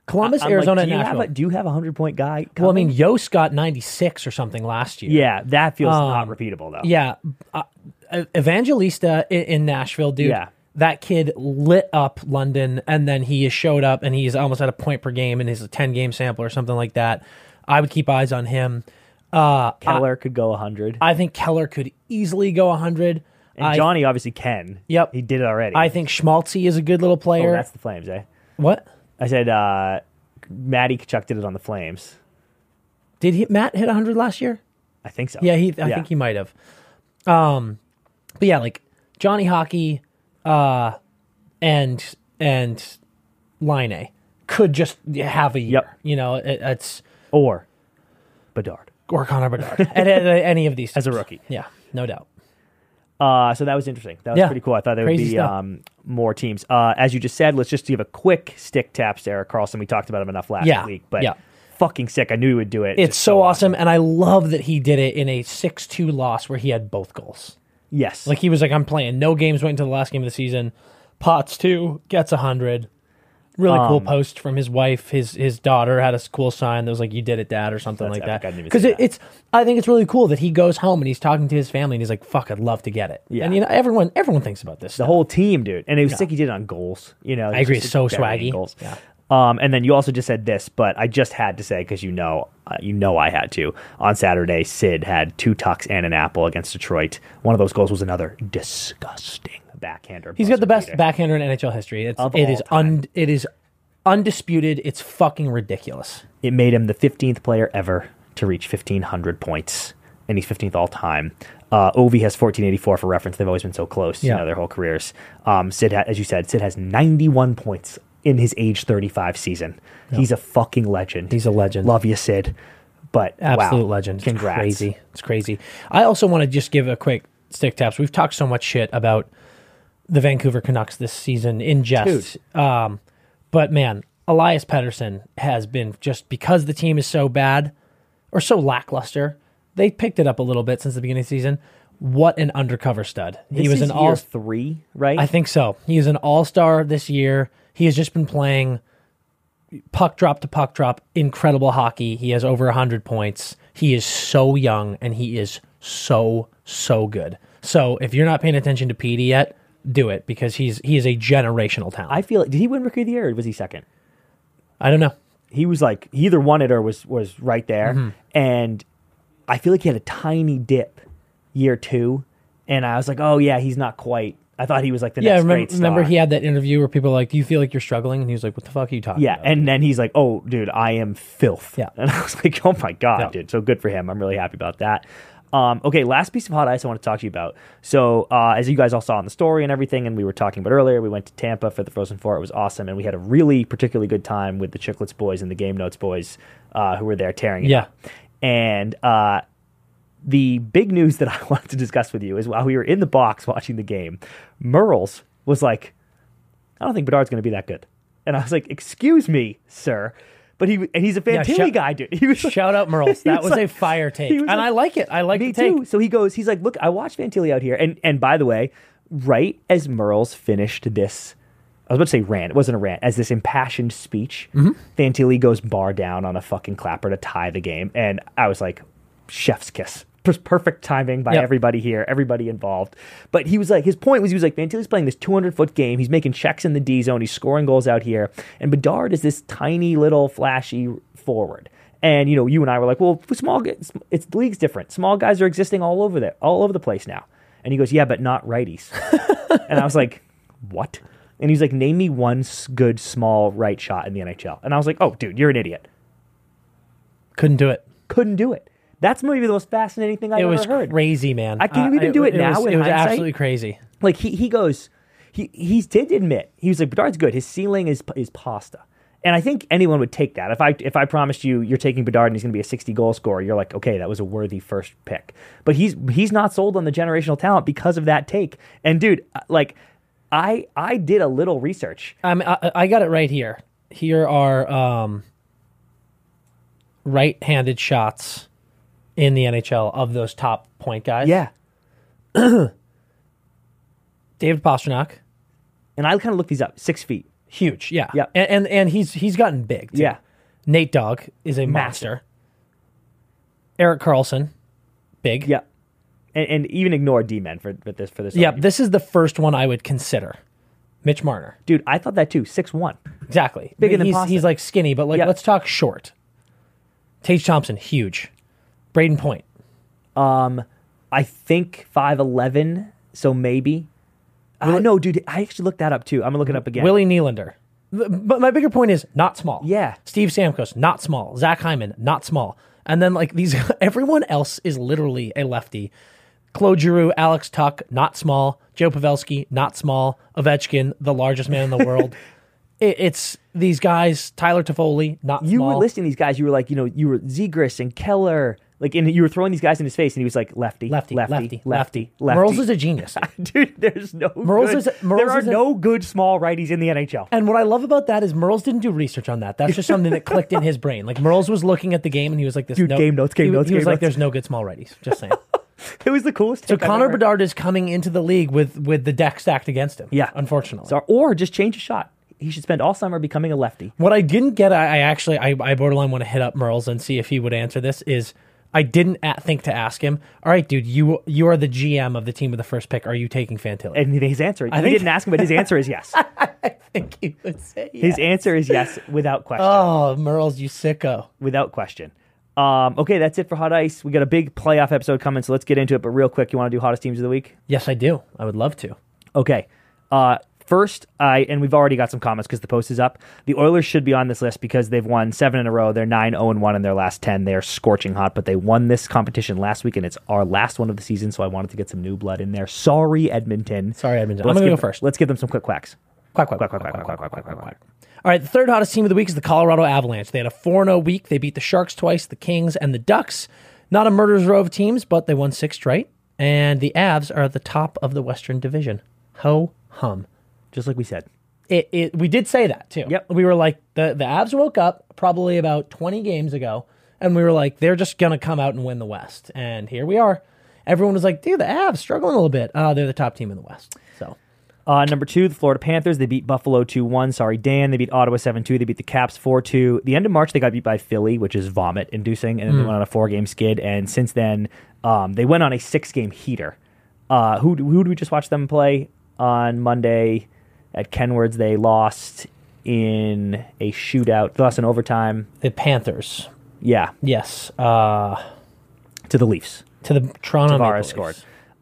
Columbus, I'm like, Arizona, do and Nashville. Have a, do you have a hundred point guy? well, I mean, Josi got 96 or something last year. yeah, that feels Um, not repeatable though. Yeah. Uh, Evangelista in, in Nashville, dude. Yeah. That kid lit up London and then he showed up and he's almost at a point per game in his 10 game sample or something like that. I would keep eyes on him. Uh, Keller could go hundred, I think Keller could easily go 100. And I, Johnny obviously can. Yep. he did it already. I think Schmaltzy is a good little oh, player. that's the Flames, eh? what? I said uh, Matty Tkachuk did it on the Flames. Did he, Matt hit 100 last year? I think so. Yeah, he. I think he might have. Um, but yeah, like Johnny Hockey, uh, and and Line could just have a year. Yep. You know, it, it's or Bedard or Connor Bedard (laughs) at, at any of these as a teams. rookie. Yeah, no doubt. Uh, so that was interesting. That was Yeah. pretty cool. I thought there would be um, more teams. Uh, as you just said, let's just give a quick stick taps to Erik Karlsson. We talked about him enough last Yeah. week, but Yeah. fucking sick. I knew he would do it. It's Just so awesome, and I love that he did it in a six-two loss where he had both goals. Yes. Like he was like, I'm playing. No games went into the last game of the season. Potts two gets a hundred. Really cool Um, post from his wife. His his daughter had a cool sign that was like, "You did it, Dad," or something like epic. that. I didn't even Because it, it's, I think it's really cool that he goes home and he's talking to his family and he's like, "Fuck, I'd love to get it." Yeah. And you know, everyone everyone thinks about this. the stuff. whole team, dude. And it was sick he did it on goals. You know, I agree. So swaggy. Goals. Yeah. Um, and then you also just said this, but I just had to say because you know, uh, you know, I had to. On Saturday, Sid had two tucks and an apple against Detroit. One of those goals was another disgusting backhander. He's got the best beater. backhander in NHL history. It's Of it is un, it is undisputed. It's fucking ridiculous. It made him the 15th player ever to reach 1,500 points, and he's 15th all time. Uh, Ovi has 1484 for reference. They've always been so close, you Yeah. know, their whole careers. Um, Sid, ha- as you said, Sid has 91 points in his age 35 season. He's a fucking legend. He's a legend. Love you, Sid. But Absolute wow, legend. It's crazy. It's crazy. I also want to just give a quick stick taps. We've talked so much shit about the Vancouver Canucks this season in jest. Um, but man, Elias Pettersson has been just because the team is so bad or so lackluster. They picked it up a little bit since the beginning of the season. What an undercover stud. he was an all three, right? I think so. He is an all star this year. He has just been playing puck drop to puck drop, incredible hockey. He has over 100 points. He is so young and he is so, so good. So if you're not paying attention to Petey yet, do it because he's he is a generational talent. I feel like, did he win Rookie of the Year or was he second? I don't know. he was like he either won it or was was right there Mm-hmm. and i feel like he had a tiny dip year two and i was like oh yeah he's not quite i thought he was like the Yeah, next remember, great star. remember he had that interview where people were like, "Do you feel like you're struggling?" And he was like, "What the fuck are you talking yeah about?" and then he's like oh dude i am filth Yeah. (laughs) and i was like oh my god Yeah. dude so good for him i'm really happy about that um, okay, last piece of hot ice I want to talk to you about. So, uh, as you guys all saw in the story and everything, and we were talking about earlier, we went to Tampa for the Frozen Four. It was awesome, and we had a really particularly good time with the Chiclets boys and the Game Notes boys uh, who were there tearing it Yeah. up. And uh, the big news that (laughs) I wanted to discuss with you is while we were in the box watching the game, Merles was like, I don't think Bedard's going to be that good. And I was like, Excuse me, sir. But he and he's a Yeah, Fantilli shout- guy, dude. (laughs) He was Shout out Merles. (laughs) That was, like- a fire take, and like- I like it. I like me the take. too. So he goes, he's like, look, I watched Fantilli out here, and and by the way, right as Merles finished this, I was about to say rant. It wasn't a rant. As this impassioned speech, Mm-hmm. Fantilli goes bar down on a fucking clapper to tie the game, and I was like, chef's kiss. Just perfect timing by Yep. everybody here, everybody involved. But he was like, his point was, he was like, Fantilli's playing this 200 foot game. He's making checks in the D zone. He's scoring goals out here. And Bedard is this tiny little flashy forward. And you know, you and I were like, well, small it's the league's different. Small guys are existing all over there, all over the place now. And he goes, yeah, but not righties. (laughs) and I was like, what? And he's like, name me one good small right shot in the NHL. And I was like, oh, dude, you're an idiot. Couldn't do it. Couldn't do it. That's maybe the most fascinating thing I've ever seen. It ever was heard. crazy, man. I can Uh, even do it now Was, in it was hindsight. absolutely crazy. like he he goes he he did admit he was like Bedard's good. His ceiling is is pasta. And I think anyone would take that. If I if I promised you you're taking Bedard and he's going to be a 60 goal scorer, you're like, okay, that was a worthy first pick. But he's he's not sold on the generational talent because of that take. And dude, uh, like I I did a little research. Um, I, I got it right here. Here are um, right-handed shots in the NHL of those top point guys. Yeah. (clears throat) David Pastrnak, And I kind of looked these up. Six feet. huge. Yeah, Yeah. and and, and he's he's gotten big. too. Yeah. Nate Dogg is a monster. Erik Karlsson, big. Yeah. And, and even ignore D men for, for this for this. Yeah, argument. this is the first one I would consider. Mitch Marner. Dude, I thought that too. Six one. Exactly. Bigger than he's, Pasta. he's like skinny, but like Yeah. let's talk short. Tage Thompson, huge. Brayden Point. I think five eleven. So maybe. Uh, no, dude. I actually looked that up too. I'm gonna look it up again. Willie Nylander. But my bigger point is not small. Yeah. Steve Stamkos, not small. Zach Hyman, not small. And then like these, (laughs) everyone else is literally a lefty. Claude Giroux, Alex Tuch, not small. Joe Pavelski, not small. Ovechkin, the largest man in the world. (laughs) it, it's these guys. Tyler Toffoli, not you small. were listing these guys. You were like, you know, you were Zegras and Keller, like, and you were throwing these guys in his face, and he was like, lefty, lefty, lefty, lefty, lefty, lefty. (laughs) Merles is a genius. (laughs) dude. There's no Merles good, is- Merles there are is a- no good small righties in the NHL. And what I love about that is Merles didn't do research on that. That's just something that clicked in his brain. Like Merles was looking at the game and he was like, "This Dude, no, game notes, game he, notes, He was like, notes. "There's no good small righties." Just saying. (laughs) It was the coolest. So Connor. Bedard is coming into the league with with the deck stacked against him. Yeah. unfortunately. So, or just change a shot. He should spend all summer becoming a lefty. what I didn't get, I, I actually, I, I borderline want to hit up Merles and see if he would answer this. Is I didn't a- think to ask him. All right, dude, you you are the GM of the team with the first pick. Are you taking Fantilli? And his answer, I didn't ask him, but his answer is yes. (laughs) I think he would say yes. His answer is yes, without question. Oh, Merles, you sicko. without question. Um, okay, that's it for Hot Ice. We got a big playoff episode coming, so let's get into it. But real quick, you want to do hottest teams of the week? Yes, I do. I would love to. Okay. Uh, first, I and we've already got some comments because the post is up. The Oilers should be on this list because they've won seven in a row. They're nine zero and one in their last ten. They are scorching hot, but they won this competition last week, and it's our last one of the season. So I wanted to get some new blood in there. Sorry, Edmonton. Sorry, Edmonton. But I'm gonna give- go first. Let's give them some quick quacks. Quack, quack, Quack, quack, quack, quack, quack, quack, quack, quack, quack, quack, quack. All right, the third hottest team of the week is the Colorado Avalanche. They had a 4 0 week. They beat the Sharks twice, the Kings, and the Ducks. Not a murderer's row of teams, but they won six straight. And the Avs are at the top of the Western Division. Ho hum. Just like we said. It, it, we did say that too. Yep. We were like, the, the Avs woke up probably about 20 games ago, and we were like, they're just going to come out and win the West. And here we are. Everyone was like, dude, the Avs struggling a little bit. Uh, they're the top team in the West. So. Uh, number two, the Florida Panthers. They beat Buffalo 2 1. Sorry, Dan. They beat Ottawa 7 2. They beat the Caps 4 2. The end of March, they got beat by Philly, which is vomit inducing. And then they went on a four game skid. And since then, um, they went on a six game heater. Uh, who, who did we just watch them play on Monday at Kenwards? They lost in a shootout, they lost in overtime. The Panthers. Yeah, Yes. Uh, to the Leafs. to the Toronto Tavares Leafs. scored.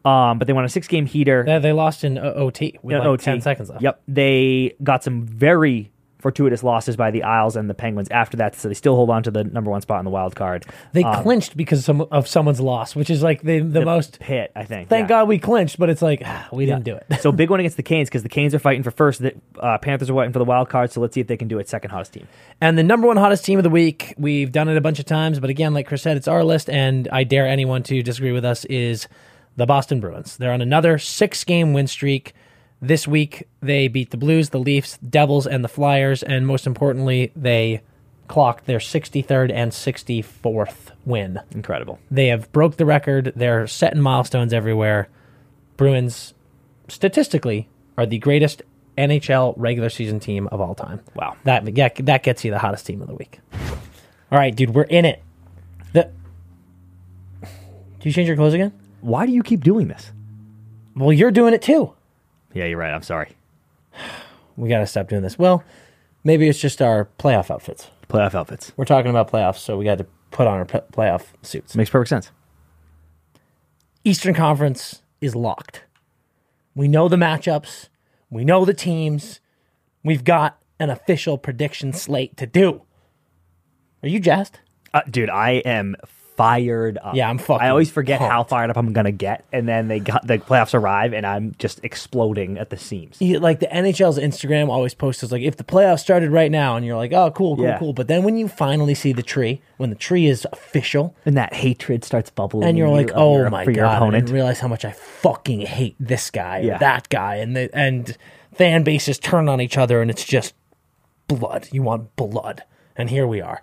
Um, but they won a six game heater. They, they lost in O- OT with No, like OT. 10 seconds left. Yep. They got some very fortuitous losses by the Isles and the Penguins after that, so they still hold on to the number one spot in the wild card. They Um, clinched because of, some, of someone's loss, which is like the, the, most. hit, I think. Thank yeah. God we clinched, but it's like, ah, we didn't do it. so big (laughs) one against the Canes because the Canes are fighting for first. The uh, Panthers are fighting for the wild card. So let's see if they can do it. Second hottest team. And the number one hottest team of the week, we've done it a bunch of times, but again, like Chris said, it's our list, and I dare anyone to disagree with us, is the Boston Bruins. They're on another six game win streak. This week, they beat the Blues, the Leafs, Devils, and the Flyers, and most importantly, they clocked their 63rd and 64th win. Incredible. They have broke the record. They're setting milestones everywhere. Bruins, statistically, are the greatest NHL regular season team of all time. Wow. That yeah, that gets you the hottest team of the week. All right, dude, we're in it. The Do you change your clothes again? Why do you keep doing this? Well, you're doing it too. Yeah, you're right. I'm sorry. (sighs) We got to stop doing this. Well, maybe it's just our playoff outfits. Playoff outfits We're talking about playoffs, so we got to put on our p- playoff suits. makes perfect sense. Eastern Conference is locked. We know the matchups, we know the teams. We've got an official prediction slate to do. Are you jazzed? Uh, dude, I am fired up. Yeah, I'm fucking I always forget how fired up I'm gonna get, and then they got the playoffs arrive, and I'm just exploding at the seams. You- like the NHL's Instagram always posts is like if the playoffs started right now, and you're like, oh, cool, cool, Yeah. cool. But then when you finally see the tree, when the tree is official, And that hatred starts bubbling, and you're like, you oh your- my god, opponent. and realize how much I fucking hate this guy Yeah. that guy, and the, and fan bases turn on each other, and it's just blood. You want blood, and here we are.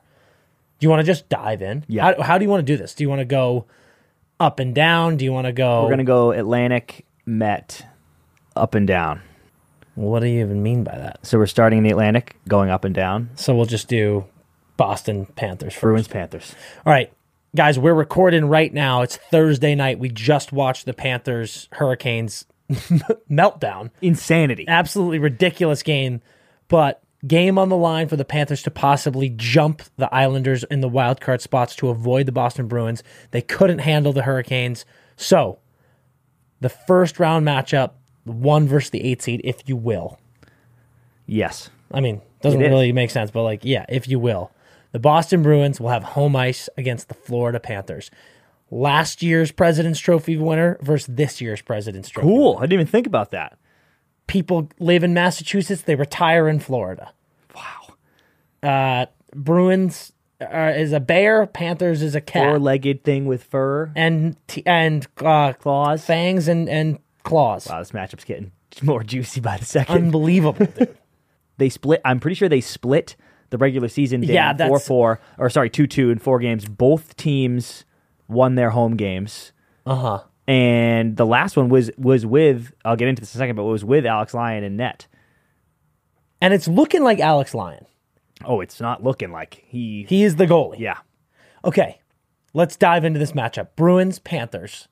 Do you want to just dive in? Yeah. How, how do you want to do this? Do you want to go up and down? Do you want to go? We're gonna go Atlantic, Met, up and down. What do you even mean by that? So we're starting in the Atlantic, going up and down. So we'll just do Boston Panthers first. Bruins, Panthers. All right, guys, we're recording right now. It's Thursday night. We just watched the Panthers Hurricanes (laughs) meltdown. Insanity. Absolutely ridiculous game, but game on the line for the Panthers to possibly jump the Islanders in the wild card spots to avoid the Boston Bruins. They couldn't handle the Hurricanes. So, the first round matchup, the one versus the eight seed, if you will. Yes. I mean, doesn't It is. really make sense, but like, yeah, if you will. The Boston Bruins will have home ice against the Florida Panthers. Last year's President's Trophy winner versus this year's President's Trophy. Cool. I didn't even think about that. People live in Massachusetts, they retire in Florida. Wow. Uh, Bruins uh, is a bear, Panthers is a cat. Four-legged thing with fur, and t- and uh, claws. fangs and, and claws. Wow, this matchup's getting more juicy by the second. Unbelievable. (laughs) dude. they split. I'm pretty sure they split the regular season game Yeah, four that's- four or sorry two two in four games. Both teams won their home games, Uh huh. And the last one was was with. I'll get into this in a second, but it was with Alex Lyon and net. And it's looking like Alex Lyon. Oh, it's not looking like he. He is the goalie. yeah, Okay, let's dive into this matchup. Bruins Panthers.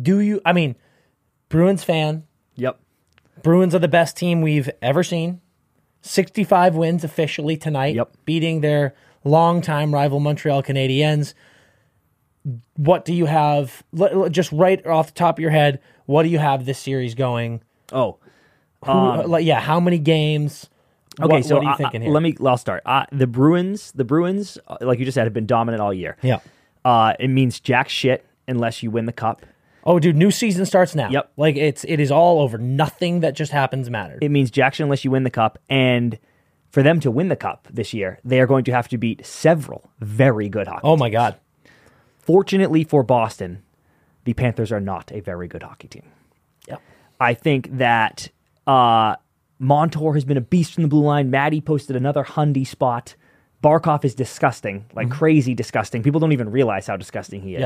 Do you? I mean, Bruins fan. yep. Bruins are the best team we've ever seen. Sixty-five wins officially tonight. Yep. beating their longtime rival Montreal Canadiens. What do you have? Just right off the top of your head, what do you have this series going? Oh, Who, like, yeah, how many games? okay. What, so what are you I- thinking here? let me. I'll start. Uh, the Bruins. The Bruins, uh, like you just said, have been dominant all year. Yeah. Uh, it means jack shit unless you win the cup. Oh, dude, new season starts now. Yep. Like it's it is all over. Nothing that just happens matters. it means Jackson unless you win the cup. And for them to win the cup this year, they are going to have to beat several very good hockey. oh my god. Fortunately for Boston, the Panthers are not a very good hockey team. Yep. I think that uh, Montour has been a beast from the blue line. Matty posted another Hundy spot. Barkov is disgusting, like crazy disgusting. People don't even realize how disgusting he is.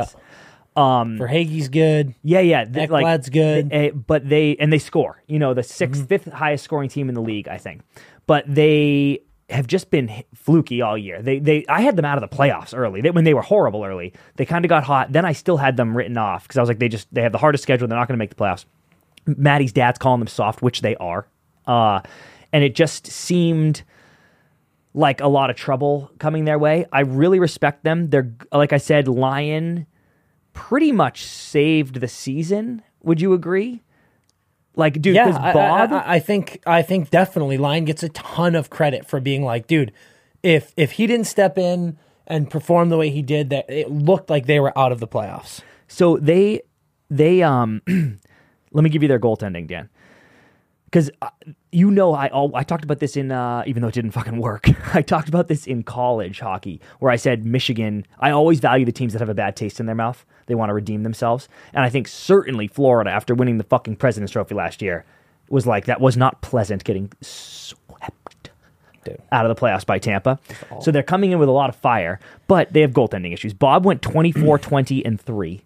Yeah. Um, Verhaeghe's good. Yeah, yeah. th- Ekblad's good. th- eh, but they and they score. You know, the 6th fifth highest scoring team in the league, I think. But they have just been fluky all year. They they I had them out of the playoffs early. They, when they were horrible early, they kind of got hot. Then I still had them written off because I was like, they just they have the hardest schedule. They're not going to make the playoffs. Matty's dad's calling them soft, which they are. Uh, and it just seemed like a lot of trouble coming their way. I really respect them. They're like I said, Lyon pretty much saved the season. Would you agree? Like, dude, Yeah, I, Bob, I, I- I think I think definitely Lyon gets a ton of credit for being like, dude, if if he didn't step in and perform the way he did, that it looked like they were out of the playoffs. so they they um, (clears throat) let me give you their goaltending, Dan. Because uh, you know, I al- I talked about this in uh, even though it didn't fucking work. (laughs) I talked about this in college hockey, where I said Michigan. I always value the teams that have a bad taste in their mouth. They want to redeem themselves, and I think certainly Florida, after winning the fucking President's Trophy last year, was like that was not pleasant getting swept Dude. out of the playoffs by Tampa. So they're coming in with a lot of fire, but they have goaltending issues. Bob went 24, 20, and 3.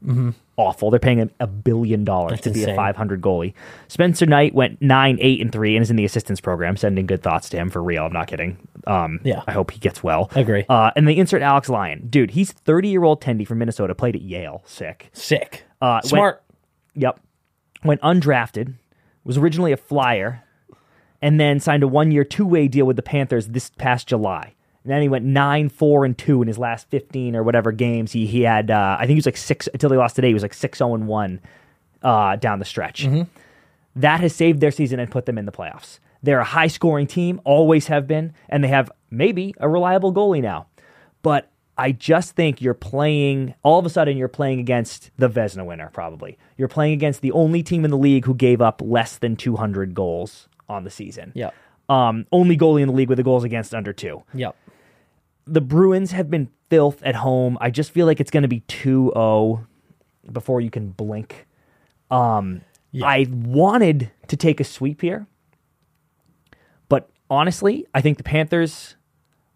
Awful. They're paying him a billion dollars to be a 500 goalie. Spencer Knight went 9, 8, and 3 and is in the assistance program. Sending good thoughts to him for real. I'm not kidding. Um, Yeah. I hope he gets well. Agree. Uh, and they insert Alex Lyon. Dude, he's 30 year old Tendy from Minnesota, played at Yale. Sick. Sick, Uh, smart. Yep. Went undrafted, was originally a flyer, and then signed a one year, two way deal with the Panthers this past July. And then he went 9 4 and 2 in his last 15 or whatever games. He he had, uh, I think he was like 6 until they lost today. He was like 6 0 and 1 uh, down the stretch. That has saved their season and put them in the playoffs. They're a high scoring team, always have been, and they have maybe a reliable goalie now. but I just think you're playing all of a sudden you're playing against the Vezina winner probably. You're playing against the only team in the league who gave up less than 200 goals on the season. Yep. Um, only goalie in the league with the goals against under 2. Yep. The Bruins have been filth at home. I just feel like it's going to be 2-0 before you can blink. Um, Yeah. I wanted to take a sweep here. But honestly, I think the Panthers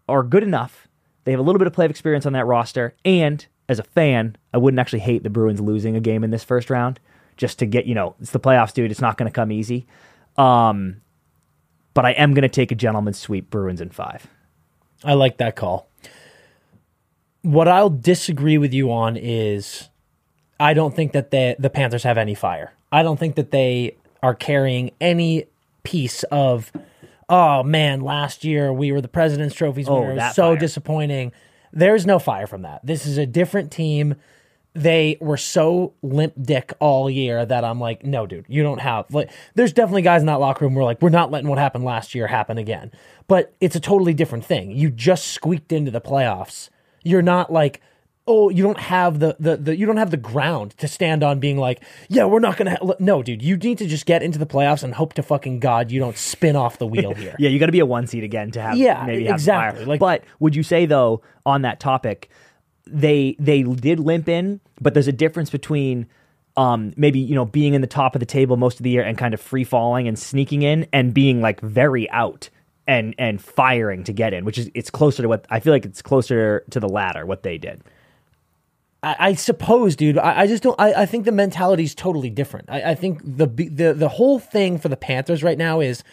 are good enough. They have a little bit of play of experience on that roster. And as a fan, I wouldn't actually hate the Bruins losing a game in this first round just to get, you know, it's the playoffs, dude. It's not going to come easy. Um, but I am going to take a gentleman's sweep Bruins in five. I like that call. What I'll disagree with you on is I don't think that the the Panthers have any fire. I don't think that they are carrying any piece of oh man, last year we were the President's Trophies Oh, winner. It was so fire. disappointing. There's no fire from that. This is a different team. They were so limp dick all year that I'm like, no, dude, you don't have like. There's definitely guys in that locker room who are like, we're not letting what happened last year happen again. But it's a totally different thing. You just squeaked into the playoffs. You're not like, oh, you don't have the the, the you don't have the ground to stand on, being like, yeah, we're not gonna. Ha-. No, dude, you need to just get into the playoffs and hope to fucking god you don't spin off the wheel here. (laughs) Yeah, you got to be a one seed again to have Yeah, maybe have exactly. fire. Like- but would you say though on that topic, they they did limp in, but there's a difference between um maybe you know being in the top of the table most of the year and kind of free falling and sneaking in and being like very out and and firing to get in, which is it's closer to what I feel like it's closer to the latter what they did. I, I suppose, dude. I, I just don't. I, I think the mentality is totally different. I, I think the the the whole thing for the Panthers right now is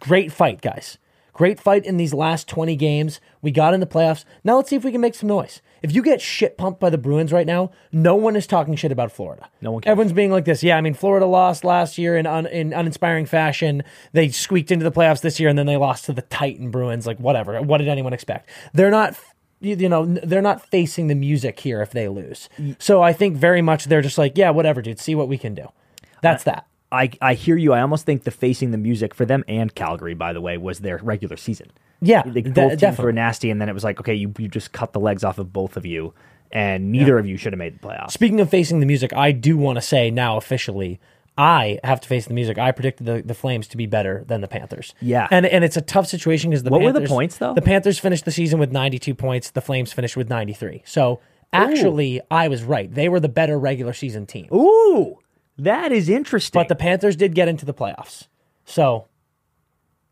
great fight, guys. Great fight in these last twenty games. We got in the playoffs. Now let's see if we can make some noise. If you get shit pumped by the Bruins right now, no one is talking shit about Florida. No one cares. Everyone's being like this. Yeah, I mean, Florida lost last year in un, in uninspiring fashion. They squeaked into the playoffs this year, and then they lost to the Titan Bruins. Like whatever. What did anyone expect? They're not. You you know, they're not facing the music here if they lose. So I think very much they're just like, yeah, whatever, dude. See what we can do. That's that. I I hear you. I almost think the facing the music for them and Calgary, by the way, was their regular season. Yeah, Like, de- both teams definitely. were nasty, and then it was like, okay, you, you just cut the legs off of both of you, and neither of you should have made the playoffs. Speaking of facing the music, I do want to say now officially, I have to face the music. I predicted the, the Flames to be better than the Panthers. Yeah. and and it's a tough situation because the What were the points, though? The Panthers finished the season with ninety two points. The Flames finished with ninety three. So actually, I was right. They were the better regular season team. Ooh, that is interesting. But the Panthers did get into the playoffs. So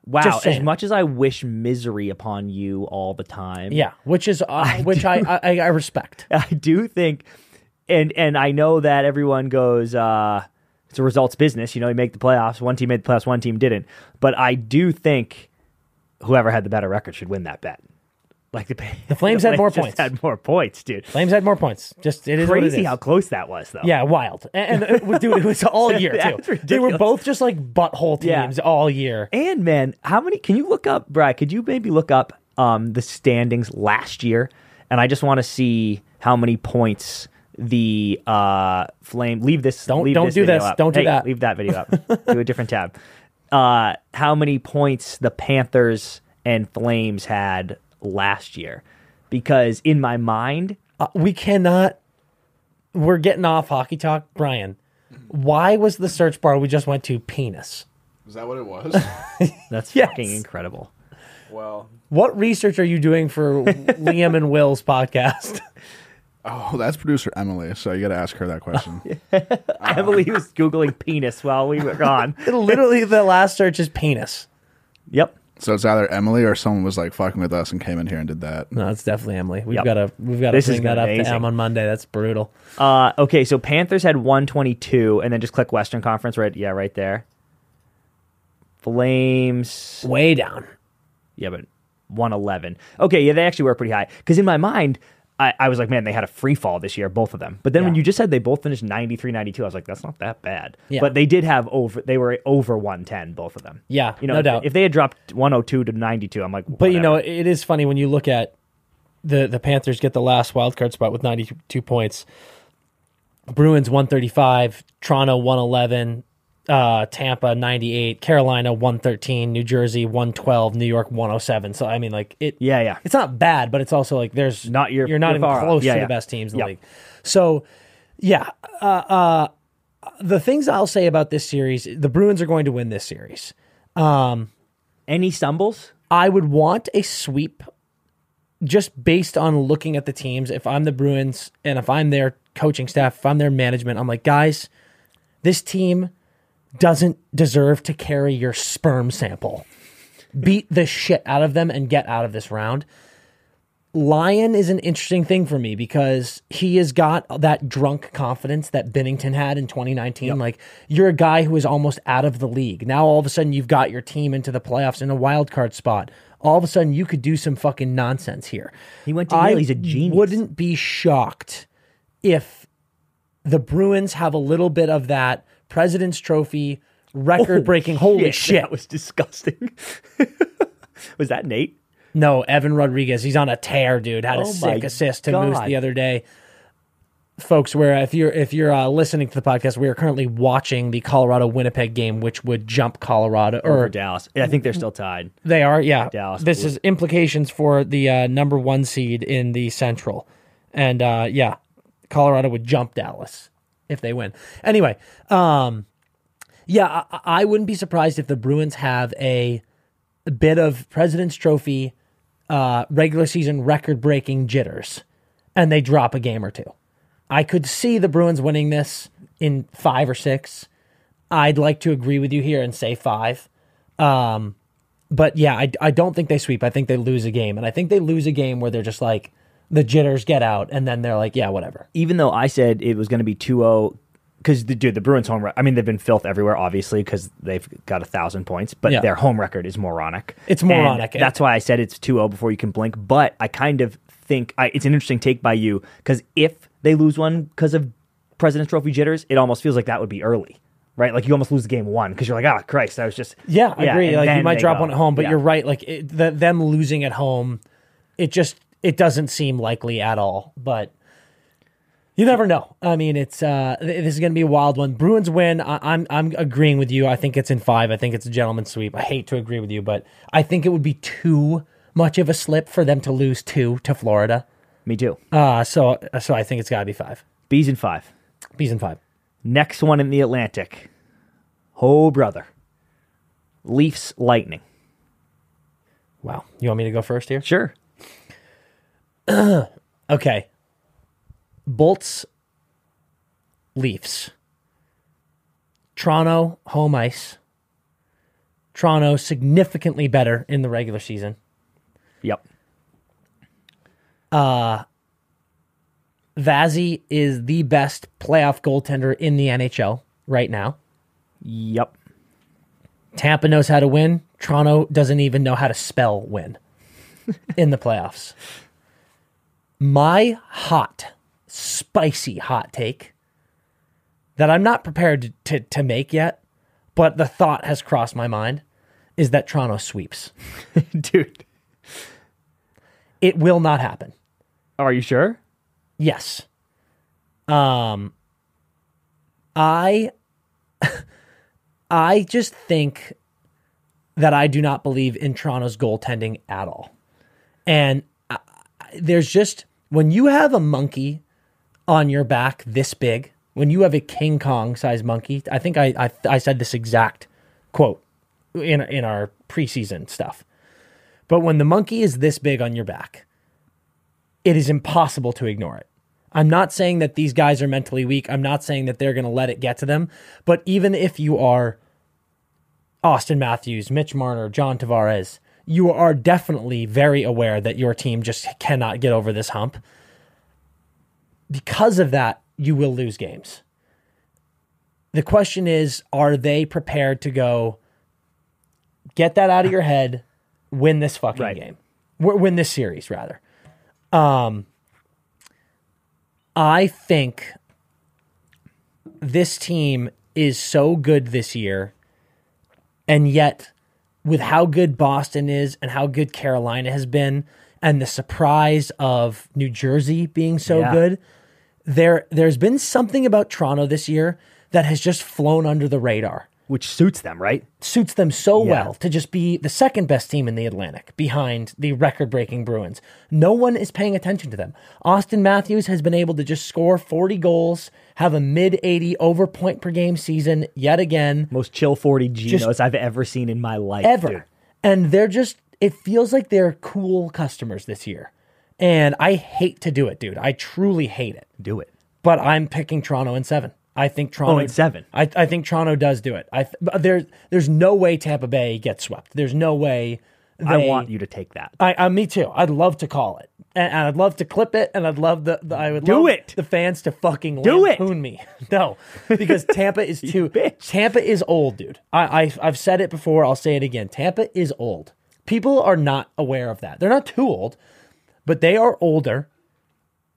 wow, as much as I wish misery upon you all the time, yeah, which is uh, which I, I I respect. (laughs) I do think, and and I know that everyone goes, uh, it's a results business. You know, you make the playoffs. One team made the playoffs, one team didn't. But I do think whoever had the better record should win that bet. Like the, the Flames had more points. Had more points, dude. Flames had more points. Just it is what it Crazy is. how close that was, though. Yeah, wild. And, and it, dude, it was (laughs) all year too. They were both just like butthole Yeah. teams all year. And man, how many? Can you look up, Brad? Could you maybe look up um, the standings last year? And I just want to see how many points the uh, flame. Leave this. Don't- leave don't this do video this. Up. Don't do Hey, that. Leave that video up. (laughs) do a different tab. Uh, how many points the Panthers and Flames had last year? Because in my mind, Uh, we cannot. We're getting off hockey talk, Brian. Why was the search bar we just went to penis? Is that what it was? (laughs) that's (laughs) Yes. fucking incredible. well, What research are you doing for (laughs) Liam and Will's podcast? oh, that's producer Emily, so you got to ask her that question. Emily was googling penis while we were gone. Literally, the last search is penis. Yep. So it's either Emily or someone was like fucking with us and came in here and did that. No, it's definitely Emily. We've Yep. got to we've got to This is bring that up amazing. to Em on Monday. That's brutal. Uh, okay, so Panthers had 122, and then just click Western Conference, right? Yeah, right there. Flames, Way down. yeah, but 111. Okay, yeah, they actually were pretty high. Because in my mind, I, I was like, man, they had a free fall this year, both of them. But then when you just said they both finished 93, 92, I was like, that's not that bad. Yeah. But they did have over, they were over 110, both of them. Yeah, You know, no if, doubt. If they had dropped 102 to 92, I'm like, But you know, it is funny when you look at the the Panthers get the last wild card spot with 92 points. Bruins 135, Toronto 111, uh, Tampa 98, Carolina 113, New Jersey 112, New York 107. So I mean, like it. Yeah, yeah. It's not bad, but it's also like there's Not your- you're not even far close Yeah, to yeah. the best teams in Yep. the league. So yeah, uh, uh, the things I'll say about this series, the Bruins are going to win this series. Any stumbles? I would want a sweep just based on looking at the teams. If I'm the Bruins and if I'm their coaching staff, if I'm their management, I'm like, guys, this team doesn't deserve to carry your sperm sample. Beat the shit out of them and get out of this round. Lyon is an interesting thing for me because he has got that drunk confidence that Binnington had in 2019. Like you're a guy who is almost out of the league. Now all of a sudden you've got your team into the playoffs in a wild card spot. All of a sudden you could do some fucking nonsense here. He went to Yale. He's a genius. wouldn't be shocked if the Bruins have a little bit of that President's Trophy record breaking. holy shit! That was disgusting. (laughs) was that Nate? No, Evan Rodrigues. He's on a tear, dude. Had a Oh my sick assist to Moose the other day. Folks, where if you're if you're uh, listening to the podcast, we are currently watching the Colorado Winnipeg game, which would jump Colorado Or or Dallas. I think they're still tied. they are, yeah. Dallas this is implications for the uh, number one seed in the Central, and uh, yeah, Colorado would jump Dallas if they win. Anyway, um, yeah, I, I wouldn't be surprised if the Bruins have a, bit of President's Trophy, uh, regular season record breaking jitters, and they drop a game or two. I could see the Bruins winning this in five or six. I'd like to agree with you here and say five. Um, but yeah, I, I don't think they sweep. I think they lose a game. And I think they lose a game where they're just like, the jitters get out, and then they're like, yeah, whatever. Even though I said it was going to be 2-0 because the dude, the Bruins home. Re- I mean, they've been filth everywhere, obviously, because they've got a thousand points. But Yeah. their home record is moronic. It's And moronic. that's why I said it's 2-0 before you can blink. But I kind of think I, it's an interesting take by you because if they lose one because of President's Trophy jitters, it almost feels like that would be early, right? Like you almost lose the game one because you're like, oh Christ, that was just Yeah, I agree. and Like you then might they drop go. one at home, but Yeah. you're right. Like it, the, them losing at home, it just it doesn't seem likely at all. But you never know. I mean, it's uh, this is going to be a wild one. Bruins win. I, I'm I'm agreeing with you. I think it's in five. I think it's a gentleman's sweep. I hate to agree with you, but I think it would be too much of a slip for them to lose two to Florida. Me too. Uh so so I think it's got to be five. Bees in five. Bees in five. Next one in the Atlantic. Oh, brother. Leafs Lightning. Wow. You want me to go first here? Sure. (clears throat) Okay. Bolts, Leafs. Toronto, home ice. Toronto significantly better in the regular season. Yep. Uh, Vazzy is the best playoff goaltender in the NHL right now. Yep. Tampa knows how to win. Toronto doesn't even know how to spell win (laughs) in the playoffs. My hot, spicy hot take that I'm not prepared to, to, to make yet, but the thought has crossed my mind is that Toronto sweeps. (laughs) Dude. It will not happen. Are you sure? Yes. Um I (laughs) I just think that I do not believe in Toronto's goaltending at all. And I, I- there's just when you have a monkey on your back this big, when you have a King Kong sized monkey, I think I, I I said this exact quote in in our preseason stuff. But when the monkey is this big on your back, it is impossible to ignore it. I'm not saying that these guys are mentally weak. I'm not saying that they're going to let it get to them. But even if you are Auston Matthews, Mitch Marner, John Tavares, you are definitely very aware that your team just cannot get over this hump. Because of that, you will lose games. The question is are they prepared to go get that out of your head, win this fucking Right. game? Win this series, rather. Um, I think this team is so good this year, and yet with how good Boston is and how good Carolina has been, and the surprise of New Jersey being so Yeah. good, there there's been something about Toronto this year that has just flown under the radar. Which suits them, right? suits them so Yeah. well to just be the second best team in the Atlantic behind the record breaking Bruins. No one is paying attention to them. Auston Matthews has been able to just score 40 goals, have a mid 80 over point per game season yet again, Most chill 40 Genos I've ever seen in my life. ever. dude. And they're just, it feels like they're cool customers this year. And I hate to do it, dude. I truly hate it. Do it. But I'm picking Toronto in seven. I think Toronto Oh, in seven. I, I think Toronto does do it. I th- there there's no way Tampa Bay gets swept. There's no way. I want you to take that. I, I me too. I'd love to call it, and, and I'd love to clip it, and I'd love the, the I would Do love it. the fans to fucking Do it. lampoon me. (laughs) No, because Tampa is (laughs) too. bitch. Tampa is old, dude. I, I I've said it before. I'll say it again. Tampa is old. People are not aware of that. They're not too old, but they are older.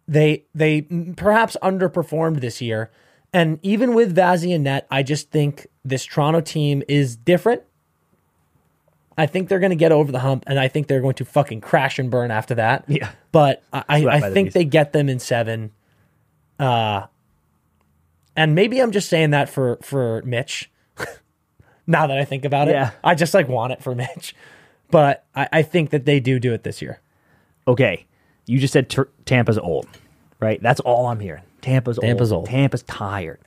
They they perhaps underperformed this year, and even with Vazzy and Net, I just think this Toronto team is different. I think they're going to get over the hump, and I think they're going to fucking crash and burn after that. Yeah. but I, I, I think they get them in seven. Uh, and maybe I'm just saying that for for Mitch. (laughs) now that I think about it, Yeah. I just like want it for Mitch, but I, I think that they do do it this year. Okay. You just said Tur Tampa's old, right? That's all I'm hearing. Tampa's, Tampa's old. old. Tampa's tired.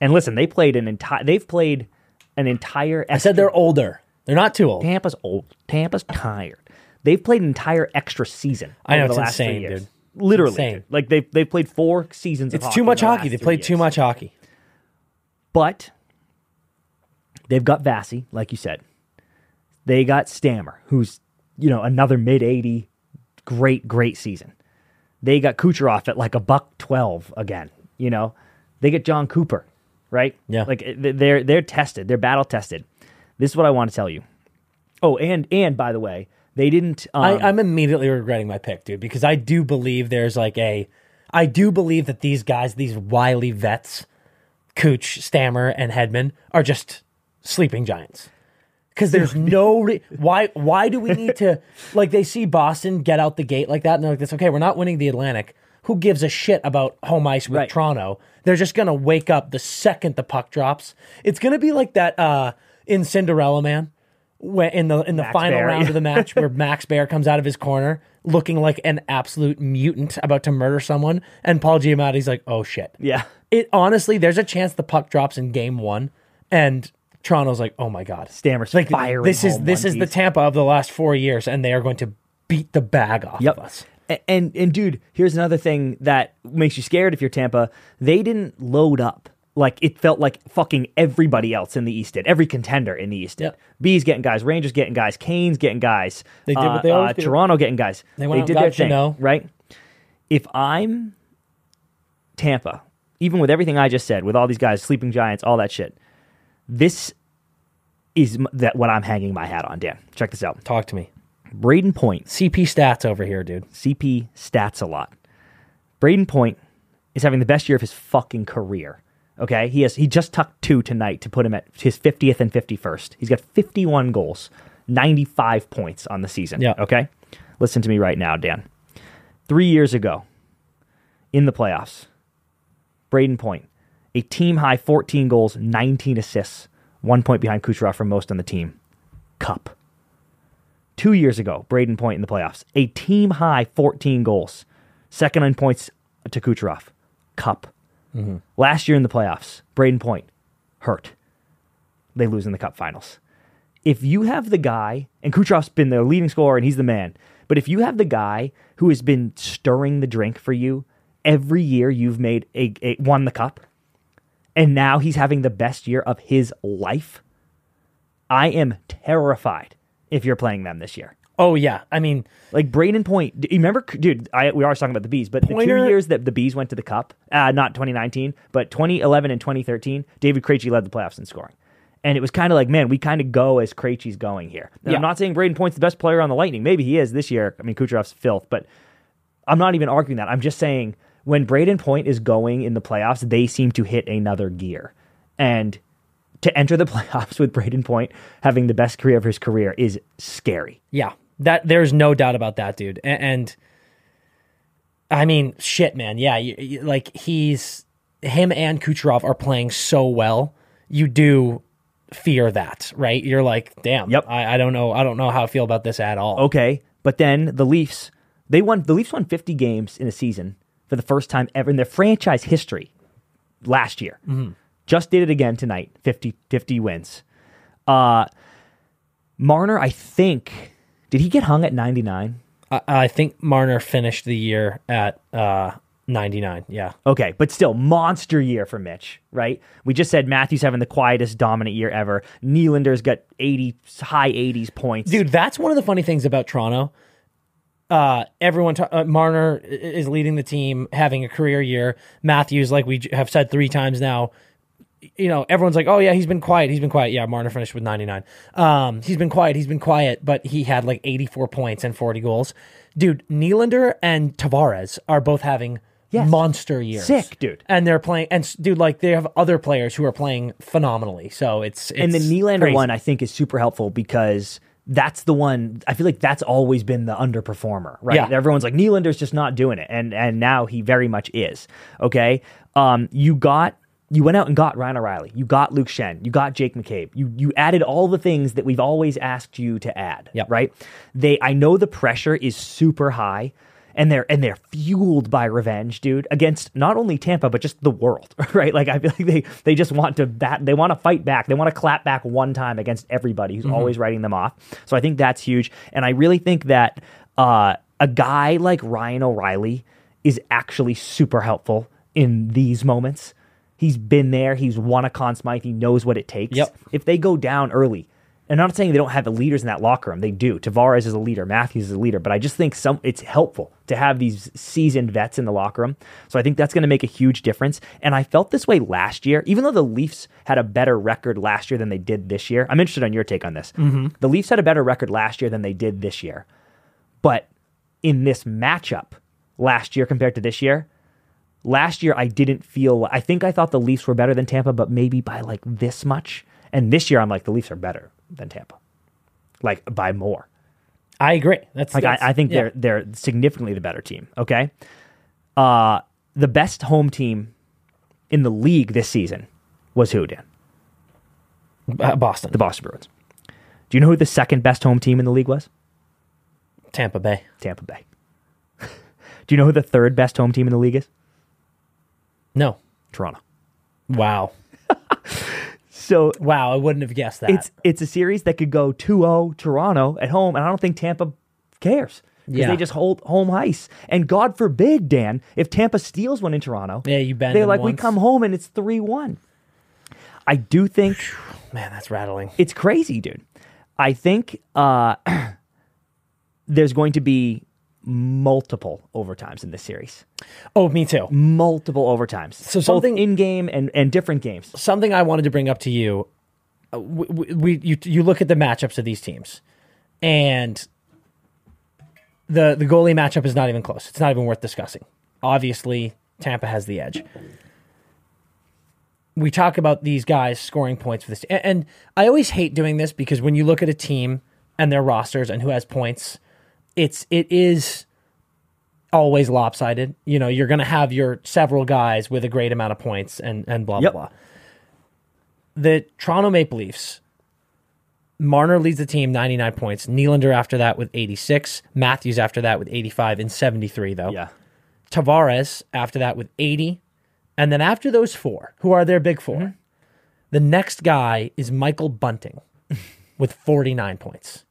And listen, they played an entire. They've played an entire. I said they're older. They're not too old. Tampa's old. Tampa's tired. They've played an entire extra season. I know, the it's last insane, years. dude. Literally, insane. dude. like they've they've played four seasons. of It's too much hockey. They played too much hockey. But they've got Vassy, like you said. They got Stammer, who's you know another mid eighty, great great season. They got Kucherov at like a buck twelve again. You know, they get Jon Cooper, right? Yeah. like they're they're tested, they're battle tested. This is what I want to tell you. Oh, and and by the way, they didn't. Um, I, I'm immediately regretting my pick, dude, because I do believe there's like a, I do believe that these guys, these wily vets, Cooch, Stammer, and Hedman, are just sleeping giants. Because there's (laughs) no re- why why do we need to like they see Boston get out the gate like that and they're like this okay we're not winning the Atlantic who gives a shit about home ice with Right. Toronto they're just gonna wake up the second the puck drops it's gonna be like that uh in Cinderella Man when in the in the Max final Baer, round yeah. of the match where (laughs) Max Baer comes out of his corner looking like an absolute mutant about to murder someone, and Paul Giamatti's like, "Oh shit!" yeah, It honestly, there's a chance the puck drops in game one, and Toronto's like, "Oh my god!" Stammer's like firing. this is this is the. Tampa of the last four years, and they are going to beat the bag off Yep. of us. A- And and dude, here's another thing that makes you scared if you're Tampa. They didn't load up. Like it felt like fucking everybody else in the East did. Every contender in the East did. Yep. Bees getting guys, Rangers getting guys, Canes getting guys. They did what uh, they always uh, do. Toronto getting guys. They went out did their thing, Jeannot. right? If I'm Tampa, even with everything I just said, with all these guys, sleeping giants, all that shit, this is that what I'm hanging my hat on. Dan, check this out. Talk to me. Brayden Point CP stats over here, dude. CP stats a lot. Brayden Point is having the best year of his fucking career. Okay, he has he just tucked two tonight to put him at his 50th and 51st. He's got 51 goals, 95 points on the season. Yeah. Okay, listen to me right now, Dan. Three years ago, in the playoffs, Brayden Point, a team high 14 goals, 19 assists, one point behind Kucherov for most on the team. Cup two years ago, Brayden Point in the playoffs, a team high 14 goals, second in points to Kucherov. Cup. Mm-hmm. Last year in the playoffs, Brayden Point hurt. They lose in the cup finals. If you have the guy, and Kucherov's been the leading scorer and he's the man, but if you have the guy who has been stirring the drink for you every year you've made a, a won the cup, and now he's having the best year of his life, I am terrified if you're playing them this year. Oh yeah, I mean, Like Brayden Point, you remember, dude? I, we are talking about the bees, but the Pointer- two years that the bees went to the cup, uh, not 2019, but 2011 and 2013, David Krejci led the playoffs in scoring, and it was kind of like, man, we kind of go as Krejci's going here. Yeah. I'm not saying Brayden Point's the best player on the Lightning. Maybe he is this year. I mean, Kucherov's filth, but I'm not even arguing that. I'm just saying when Brayden Point is going in the playoffs, they seem to hit another gear, and to enter the (laughs) playoffs with Brayden Point having the best career of his career is scary. Yeah, that there's no doubt about that, dude. And, and I mean, shit, man. Yeah, you, you- like he's him and Kucherov are playing so well. You do fear that, right? You're like, damn, Yep. I, I don't know, I don't know how I feel about this at all. Okay, but then the Leafs, they won. The Leafs won 50 games in a season for the first time ever in their franchise history last year. Just did it again tonight. 50, 50 wins. Uh, Marner, I think, did he get hung at 99? I, I think Marner finished the year at uh, 99. Yeah. Okay, but still, monster year for Mitch, right? We just said Matthews having the quietest, dominant year ever. Nylander's got 80, high 80s points. Dude, that's one of the funny things about Toronto. Uh, everyone, ta- uh, Marner is leading the team, having a career year. Matthews, like we j- have said three times now, you know, everyone's like, oh yeah, he's been quiet. He's been quiet. Yeah, Marner finished with 99. Um, he's been quiet. He's been quiet, but he had like 84 points and 40 goals. Dude, Nylander and Tavares are both having Yes. monster years. Sick, dude. And they're playing, and dude, like they have other players who are playing phenomenally. So it's, it's and the Nylander crazy. one I think is super helpful because that's the one I feel like that's always been the underperformer, right? Yeah. Everyone's like Nylander's just not doing it, and and now he very much is. Okay, um, you got you went out and got Ryan O'Reilly, you got Luke Schenn, you got Jake McCabe, you you added all the things that we've always asked you to add, Yep. right? They I know the pressure is super high. And they're and they're fueled by revenge, dude, against not only Tampa but just the world, (laughs) right? Like I feel like they they just want to bat, they want to fight back, they want to clap back one time against everybody who's always writing them off. So I think that's huge, and I really think that uh, a guy like Ryan O'Reilly is actually super helpful in these moments. He's been there, he's won a Conn Smythe, he knows what it takes. Yep. If they go down early, and I'm not saying they don't have the leaders in that locker room. They do. Tavares is a leader. Matthews is a leader. But I just think some it's helpful to have these seasoned vets in the locker room. So I think that's going to make a huge difference. And I felt this way last year, even though the Leafs had a better record last year than they did this year. I'm interested on your take on this. Mm-hmm. The Leafs had a better record last year than they did this year. But in this matchup last year compared to this year, last year I didn't feel I think I thought the Leafs were better than Tampa, but maybe by like this much. And this year I'm like the Leafs are better than Tampa. Like by more. I agree. That's Like I, I think yeah. they're they're significantly the better team. Okay. Uh the best home team in the league this season was who, Dan? Uh, Boston, The Boston Bruins. Do you know who the second best home team in the league was? Tampa Bay. Tampa Bay. (laughs) Do you know who the third best home team in the league is? No. Toronto. Wow. So Wow. I wouldn't have guessed that. it's it's a series that could go 2-0 Toronto at home, and I don't think Tampa cares. Because Yeah. they just hold home ice. And God forbid, Dan, if Tampa steals one in Toronto, Yeah, you they're like, we come home and it's 3-1. I do think Man, that's rattling. it's crazy, dude. I think uh, (clears throat) there's going to be multiple overtimes in this series. Oh, me too. Multiple overtimes. So something- in game and, and different games. Something I wanted to bring up to you. uh, We, we, we you you look at the matchups of these teams, and the the goalie matchup is not even close. It's not even worth discussing. Obviously, Tampa has the edge. We talk about these guys scoring points for this, and, and I always hate doing this because when you look at a team and their rosters and who has points, it's it is always lopsided. You know, you're going to have your several guys with a great amount of points and and blah Yep. blah blah. The Toronto Maple Leafs, Marner leads the team 99 points. Nylander after that with 86. Matthews after that with 85 and 73 though. Yeah. Tavares after that with 80. And then after those four, who are their big 4 mm-hmm. the next guy is Michael Bunting (laughs) with 49 points.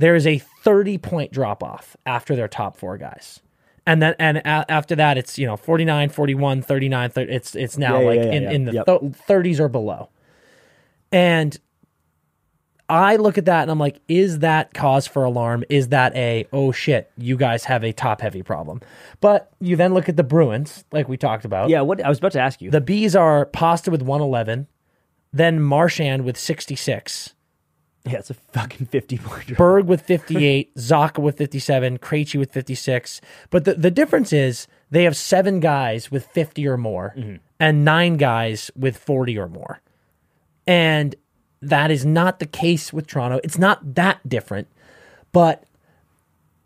There is a 30 point drop off after their top four guys. And then and a- after that it's, you know, 49, 41, 39, 30, it's it's now Yeah, yeah, like yeah, in, yeah. in the Yep. th- 30s or below. And I look at that and I'm like, is that cause for alarm? Is that a, oh shit, you guys have a top heavy problem? But you then look at the Bruins, like we talked about. Yeah, what I was about to ask you. The Bees are Pasta with 111, then Marchand with 66, yeah, it's a fucking 50 point drop. Berg with 58, (laughs) Zacha with 57, Krejci with 56. But the, the difference is they have seven guys with 50 or more mm-hmm. and nine guys with 40 or more. And that is not the case with Toronto. It's not that different. But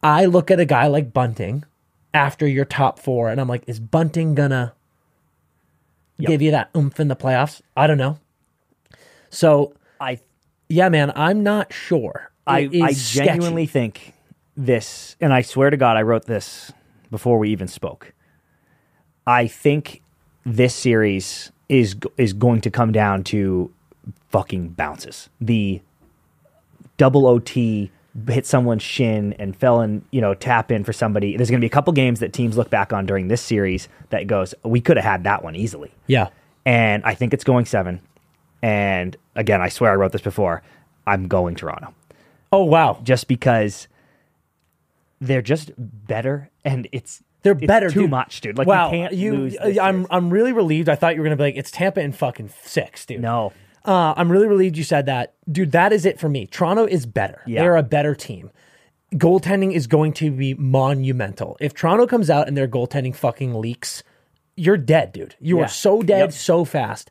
I look at a guy like Bunting after your top four, and I'm like, is Bunting gonna give you that oomph in the playoffs? I don't know. So I yeah, man, I'm not sure. I, I sketchy. genuinely think this, and I swear to God, I wrote this before we even spoke. I think this series is is going to come down to fucking bounces. The double OT hit someone's shin and fell in, you know tap in for somebody. There's going to be a couple games that teams look back on during this series that goes, we could have had that one easily Yeah. and I think it's going seven. And again, I swear I wrote this before. I'm going Toronto Oh wow, just because they're just better, and it's they're it's better. too dude. much, dude. Like wow, you can't you. lose. This I'm series. I'm really relieved. I thought you were gonna be like it's Tampa in fucking six, dude. no. Uh, I'm really relieved you said that, dude. That is it for me. Toronto is better. Yeah. They're a better team. Goaltending is going to be monumental. If Toronto comes out and their goaltending fucking leaks, you're dead, dude. You Yeah. are so dead Yep. so fast.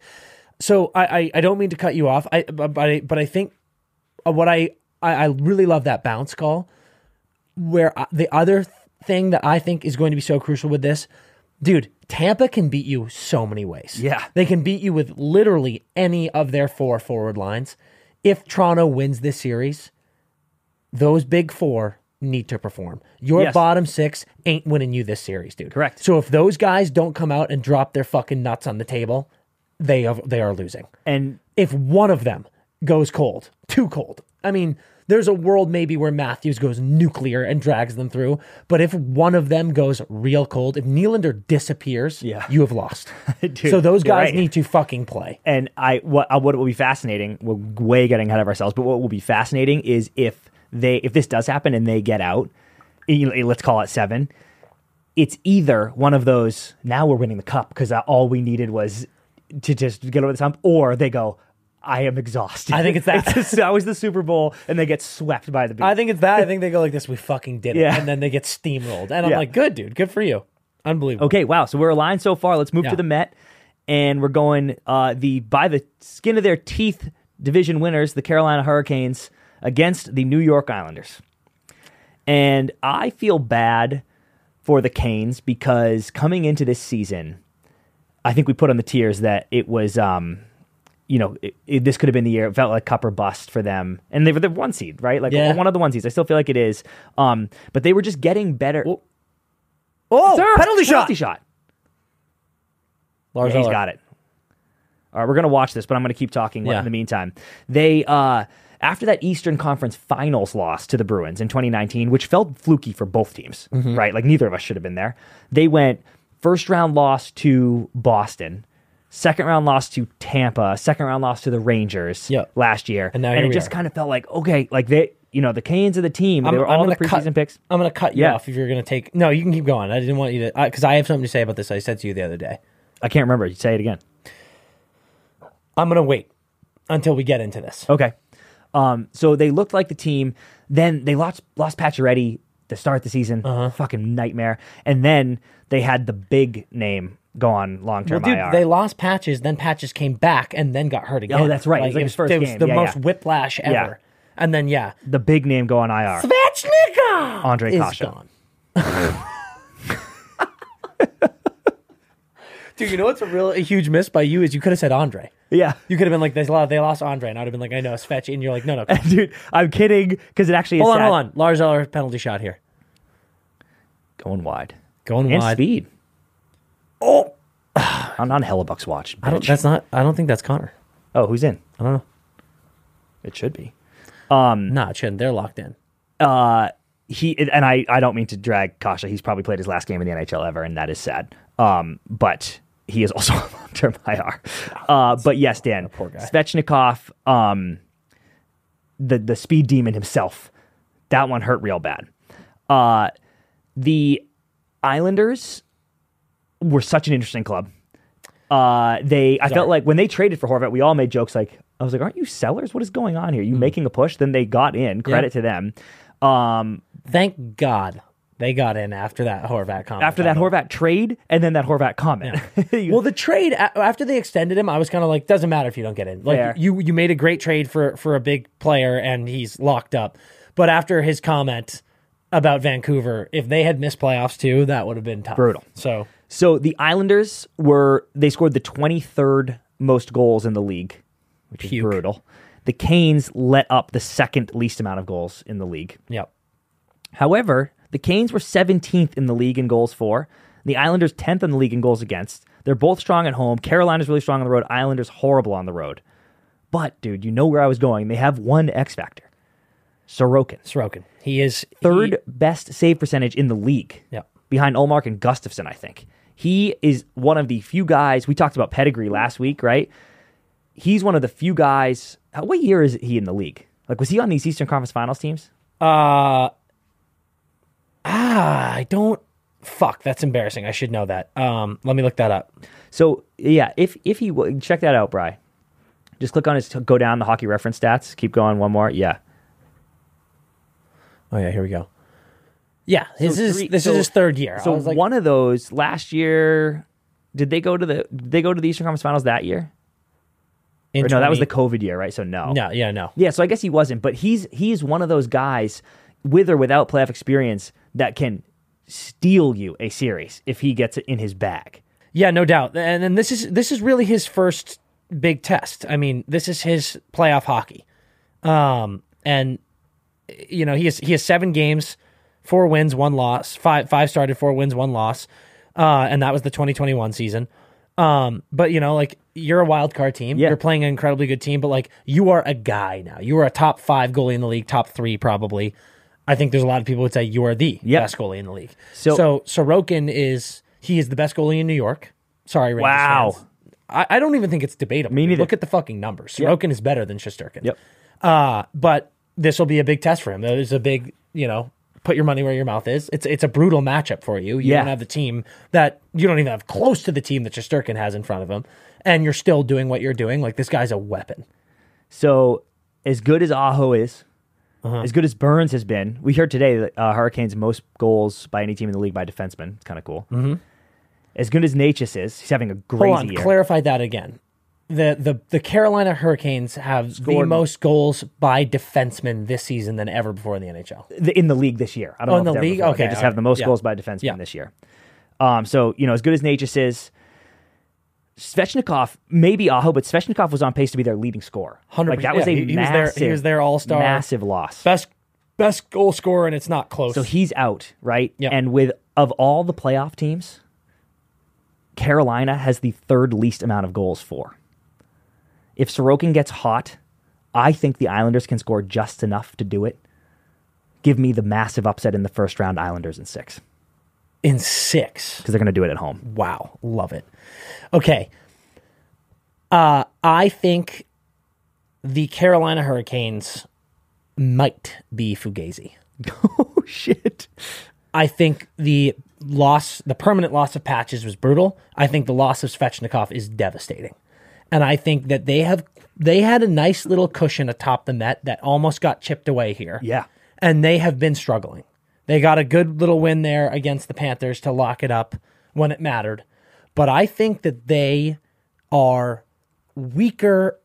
So I, I I don't mean to cut you off. I but I, but I think uh, what I, I I really love that bounce call. Where I, the other thing that I think is going to be so crucial with this, dude, Tampa can beat you so many ways. Yeah. They can beat you with literally any of their four forward lines. If Toronto wins this series, those big four need to perform. Your Yes. bottom six ain't winning you this series, dude. Correct. So if those guys don't come out and drop their fucking nuts on the table, they have, they are losing. And If one of them goes cold, too cold. I mean, there's a world maybe where Matthews goes nuclear and drags them through, but if one of them goes real cold, if Nylander disappears, Yeah. you have lost. (laughs) Dude, so those guys right. need to fucking play. and I what uh, what will be fascinating. We're way getting ahead of ourselves, but what will be fascinating is if they if this does happen and they get out, let's call it seven. It's either one of those. Now we're winning the cup because all we needed was to just get over the hump, or they go. I am exhausted. I think it's that. (laughs) just- that was the Super Bowl, and they get swept by the beat. I think it's that. I think they go like this. We fucking did it, Yeah. and then they get steamrolled. And I'm Yeah. like, good, dude. Good for you. Unbelievable. Okay, wow. So we're aligned so far. Let's move Yeah. to the Met, and we're going uh, the by the skin of their teeth division winners, the Carolina Hurricanes, against the New York Islanders. And I feel bad for the Canes because coming into this season, I think we put on the tiers that it was, um, you know, it, it- this could have been the year. It felt like cup or bust for them, and they were the one seed, right? Like Yeah. one of the one seeds. I still feel like it is, um, but they were just getting better. Oh, Sir, penalty shot. Penalty shot. Lars Yeah, he's got it. All right, we're gonna watch this, but I'm gonna keep talking Yeah. in the meantime. They uh after that Eastern Conference Finals loss to the Bruins in 2019, which felt fluky for both teams, Mm-hmm. right? Like neither of us should have been there. They went first round loss to Boston, second round loss to Tampa, second round loss to the Rangers Yep. last year, And now and it just are. kind of felt like okay, like they, you know, the Canes of the team, they were all the preseason cut, picks. I'm going to cut you Yeah. off if you're going to take. No, you can keep going. I didn't want you to because I have something to say about this. I said to you the other day. I can't remember. You say it again. I'm going to wait until we get into this. Okay. Um, so they looked like the team. Then they lost lost Pacioretty to start the season. Uh-huh. Fucking nightmare. And then they had the big name go on long Well, term dude, IR. they lost patches, then patches came back, and then got hurt again. Oh, that's right. It was like his first it was game. the Yeah, most yeah. whiplash ever. Yeah. And then yeah, the big name go on IR. Svechnikov Andre is Kase. gone. (laughs) Dude, you know what's a real a huge miss by you is you could have said Andre. Yeah. You could have been like, "They lost, they lost Andre," and I'd have been like, "I know, Svech," and you're like, "No, no." (laughs) Dude, I'm kidding because it actually is hold on, sad. hold on. Lars Eller penalty shot here, Going wide. going And wide. speed. Oh, (sighs) I'm on Hellebuyck's watch. I don't. bitch. That's not. I don't think that's Connor. oh, who's in? I don't know. It should be. Nah, it shouldn't. They're locked in. uh he and I I don't mean to drag Kase. He's probably played his last game in the NHL ever, and that is sad. Um, but he is also (laughs) on long term IR. Uh, but yes, Dan poor guy. Svechnikov, um, the the speed demon himself. That one hurt real bad. Uh, the Islanders were such an interesting club. Uh, they I felt like when they traded for Horvat, we all made jokes like I was like, "Aren't you sellers? What is going on here? You making a push?" Then they got in. Credit to them. Um, Thank God they got in after that Horvat comment. after that Horvat trade and then that Horvat comment. (laughs) well, the trade after they extended him, I was kind of like, doesn't matter if you don't get in. Like Fair. you, you made a great trade for for a big player, and he's locked up. But after his comment about Vancouver, if they had missed playoffs too, that would have been tough. Brutal. So so the Islanders were they scored the 23rd most goals in the league, which is brutal. The Canes let up the second least amount of goals in the league. Yep. However, the Canes were 17th in the league in goals for. The Islanders 10th in the league in goals against. They're both strong at home. Carolina's really strong on the road. Islanders horrible on the road. But, dude, you know where I was going. They have one X factor. Sorokin. Sorokin. He is Third he- best save percentage in the league. Yep. Behind Ullmark and Gustavsson, I think. He is one of the few guys. We talked about pedigree last week, right? He's one of the few guys. What year is he in the league? Like, was he on these Eastern Conference Finals teams? Uh, ah, I don't. Fuck, that's embarrassing. I should know that. Um, let me look that up. So yeah, if if he check that out, Bry. Just click on his go down the hockey reference stats. Keep going. One more. Yeah. Oh yeah, here we go. Yeah, this So is three- this so- is his third year. I So was like, one of those last year. Did they go to the? Did they go to the Eastern Conference Finals that year? in Or no, that was the 20 COVID year, right? So no. no, yeah, no. Yeah, so I guess he wasn't, but he's he's one of those guys with or without playoff experience that can steal you a series if he gets it in his bag. Yeah, no doubt. And then this is this is really his first big test. I mean, this is his playoff hockey. Um, and you know, he has he has seven games, four wins, one loss, five five started, four wins, one loss. Uh, and that was the 2021 season. Um, but you know, like you're a wild card team. Yeah. You're playing an incredibly good team, but like you are a guy now. You are a top five goalie in the league, top three probably. I think there's a lot of people who would say you are the Yep. best goalie in the league. So- So, Sorokin is he is the best goalie in New York. Sorry, Rangers Wow. fans. I, I don't even think it's debatable. Me neither. Look at the fucking numbers. Sorokin is better than Shesterkin. Yep. Uh, but this will be a big test for him. There's a big, you know, put your money where your mouth is. It's it's a brutal matchup for you. You Yeah. don't have the team that you don't even have close to the team that Shesterkin has in front of him, and you're still doing what you're doing. Like this guy's a weapon. So as good as Aho is, Uh-huh. as good as Burns has been, we heard today that uh, Hurricanes most goals by any team in the league by defenseman. It's kind of cool. Mm-hmm. As good as Necas is, he's having a crazy Hold on, year. clarify that again. The, the the Carolina Hurricanes have the most goals by defensemen this season than ever before in the NHL. The- in the league this year. I don't Oh, know in the league? before. Okay, they just all have the most Yeah. goals by defenseman Yeah. this year. Um, so you know, as good as Necas is, Svechnikov, maybe Aho, but Svechnikov was on pace to be their leading scorer. 100%. Like that was Yeah, a he- was massive, their- he was their all-star. massive loss. Best best goal scorer, and it's not close. So he's out, right? Yep. And with of all the playoff teams, Carolina has the third least amount of goals for. If Sorokin gets hot, I think the Islanders can score just enough to do it. Give me the massive upset in the first round, Islanders in six, in six. because they're going to do it at home. Wow, love it. Okay. Uh, I think the Carolina Hurricanes might be Fugazi. (laughs) oh shit! I think the loss, the permanent loss of Patches was brutal. I think the loss of Svechnikov is devastating. And I think that they have they had a nice little cushion atop the Met that almost got chipped away here. Yeah. And they have been struggling. They got a good little win there against the Panthers to lock it up when it mattered. But I think that they are weaker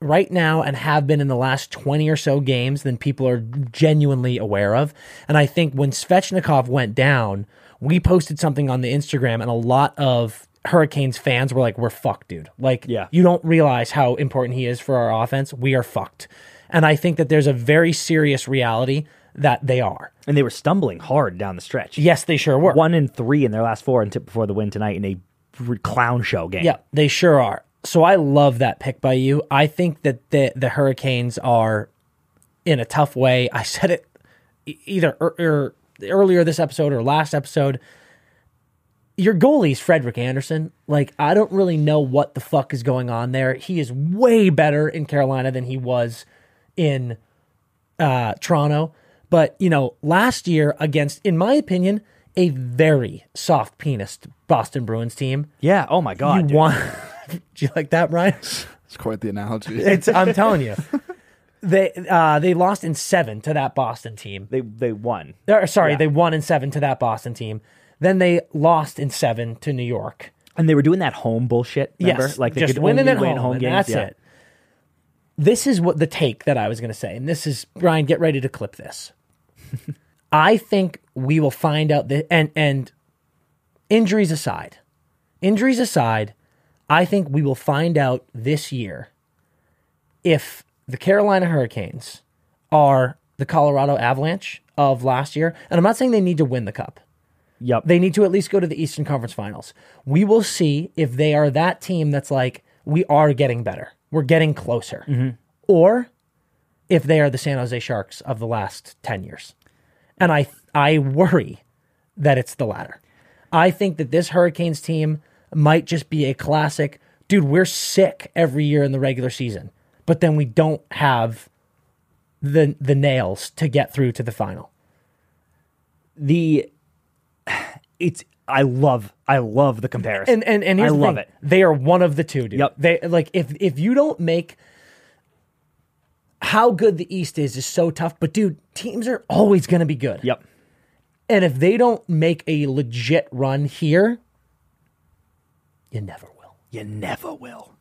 right now and have been in the last 20 or so games than people are genuinely aware of. And I think when Svechnikov went down, we posted something on the Instagram and a lot of Hurricanes fans were like, we're fucked, dude. Like, Yeah. you don't realize how important he is for our offense. We are fucked. And I think that there's a very serious reality that they are. And they were stumbling hard down the stretch. Yes, they sure were. One and three in their last four until before the win tonight in a clown show game. Yeah, they sure are. So I love that pick by you. I think that the the Hurricanes are in a tough way. I said it either er, er, earlier this episode or last episode. Your goalie's Frederik Andersen. Like I don't really know what the fuck is going on there. He is way better in Carolina than he was in uh, Toronto. But you know, last year against, in my opinion, a very soft penis Boston Bruins team. Yeah. Oh my god. you dude. won. (laughs) Do you like that, Brian? It's quite the analogy. It's. I'm (laughs) telling you, they uh, they lost in seven to that Boston team. They they won. Or, sorry, Yeah. they won in seven to that Boston team. Then they lost in seven to New York. And they were doing that home bullshit. Remember? Yes, like they just could winning at win home, and games. that's Yeah. it. This is what the take that I was going to say, and this is Brian. Get ready to clip this. (laughs) I think we will find out that, and and injuries aside, injuries aside, I think we will find out this year if the Carolina Hurricanes are the Colorado Avalanche of last year, and I'm not saying they need to win the cup. Yep. They need to at least go to the Eastern Conference Finals. We will see if they are that team that's like, we are getting better. We're getting closer. Mm-hmm. Or if they are the San Jose Sharks of the last 10 years. And I I worry that it's the latter. I think that this Hurricanes team might just be a classic, dude, we're sick every year in the regular season, but then we don't have the the nails to get through to the final. the it's I love I love the comparison. And and and I love thing. it. They are one of the two, dude. Yep. They like if if you don't make how good the East is is so tough, but dude, teams are always going to be good. Yep. And if they don't make a legit run here, you never will. You never will.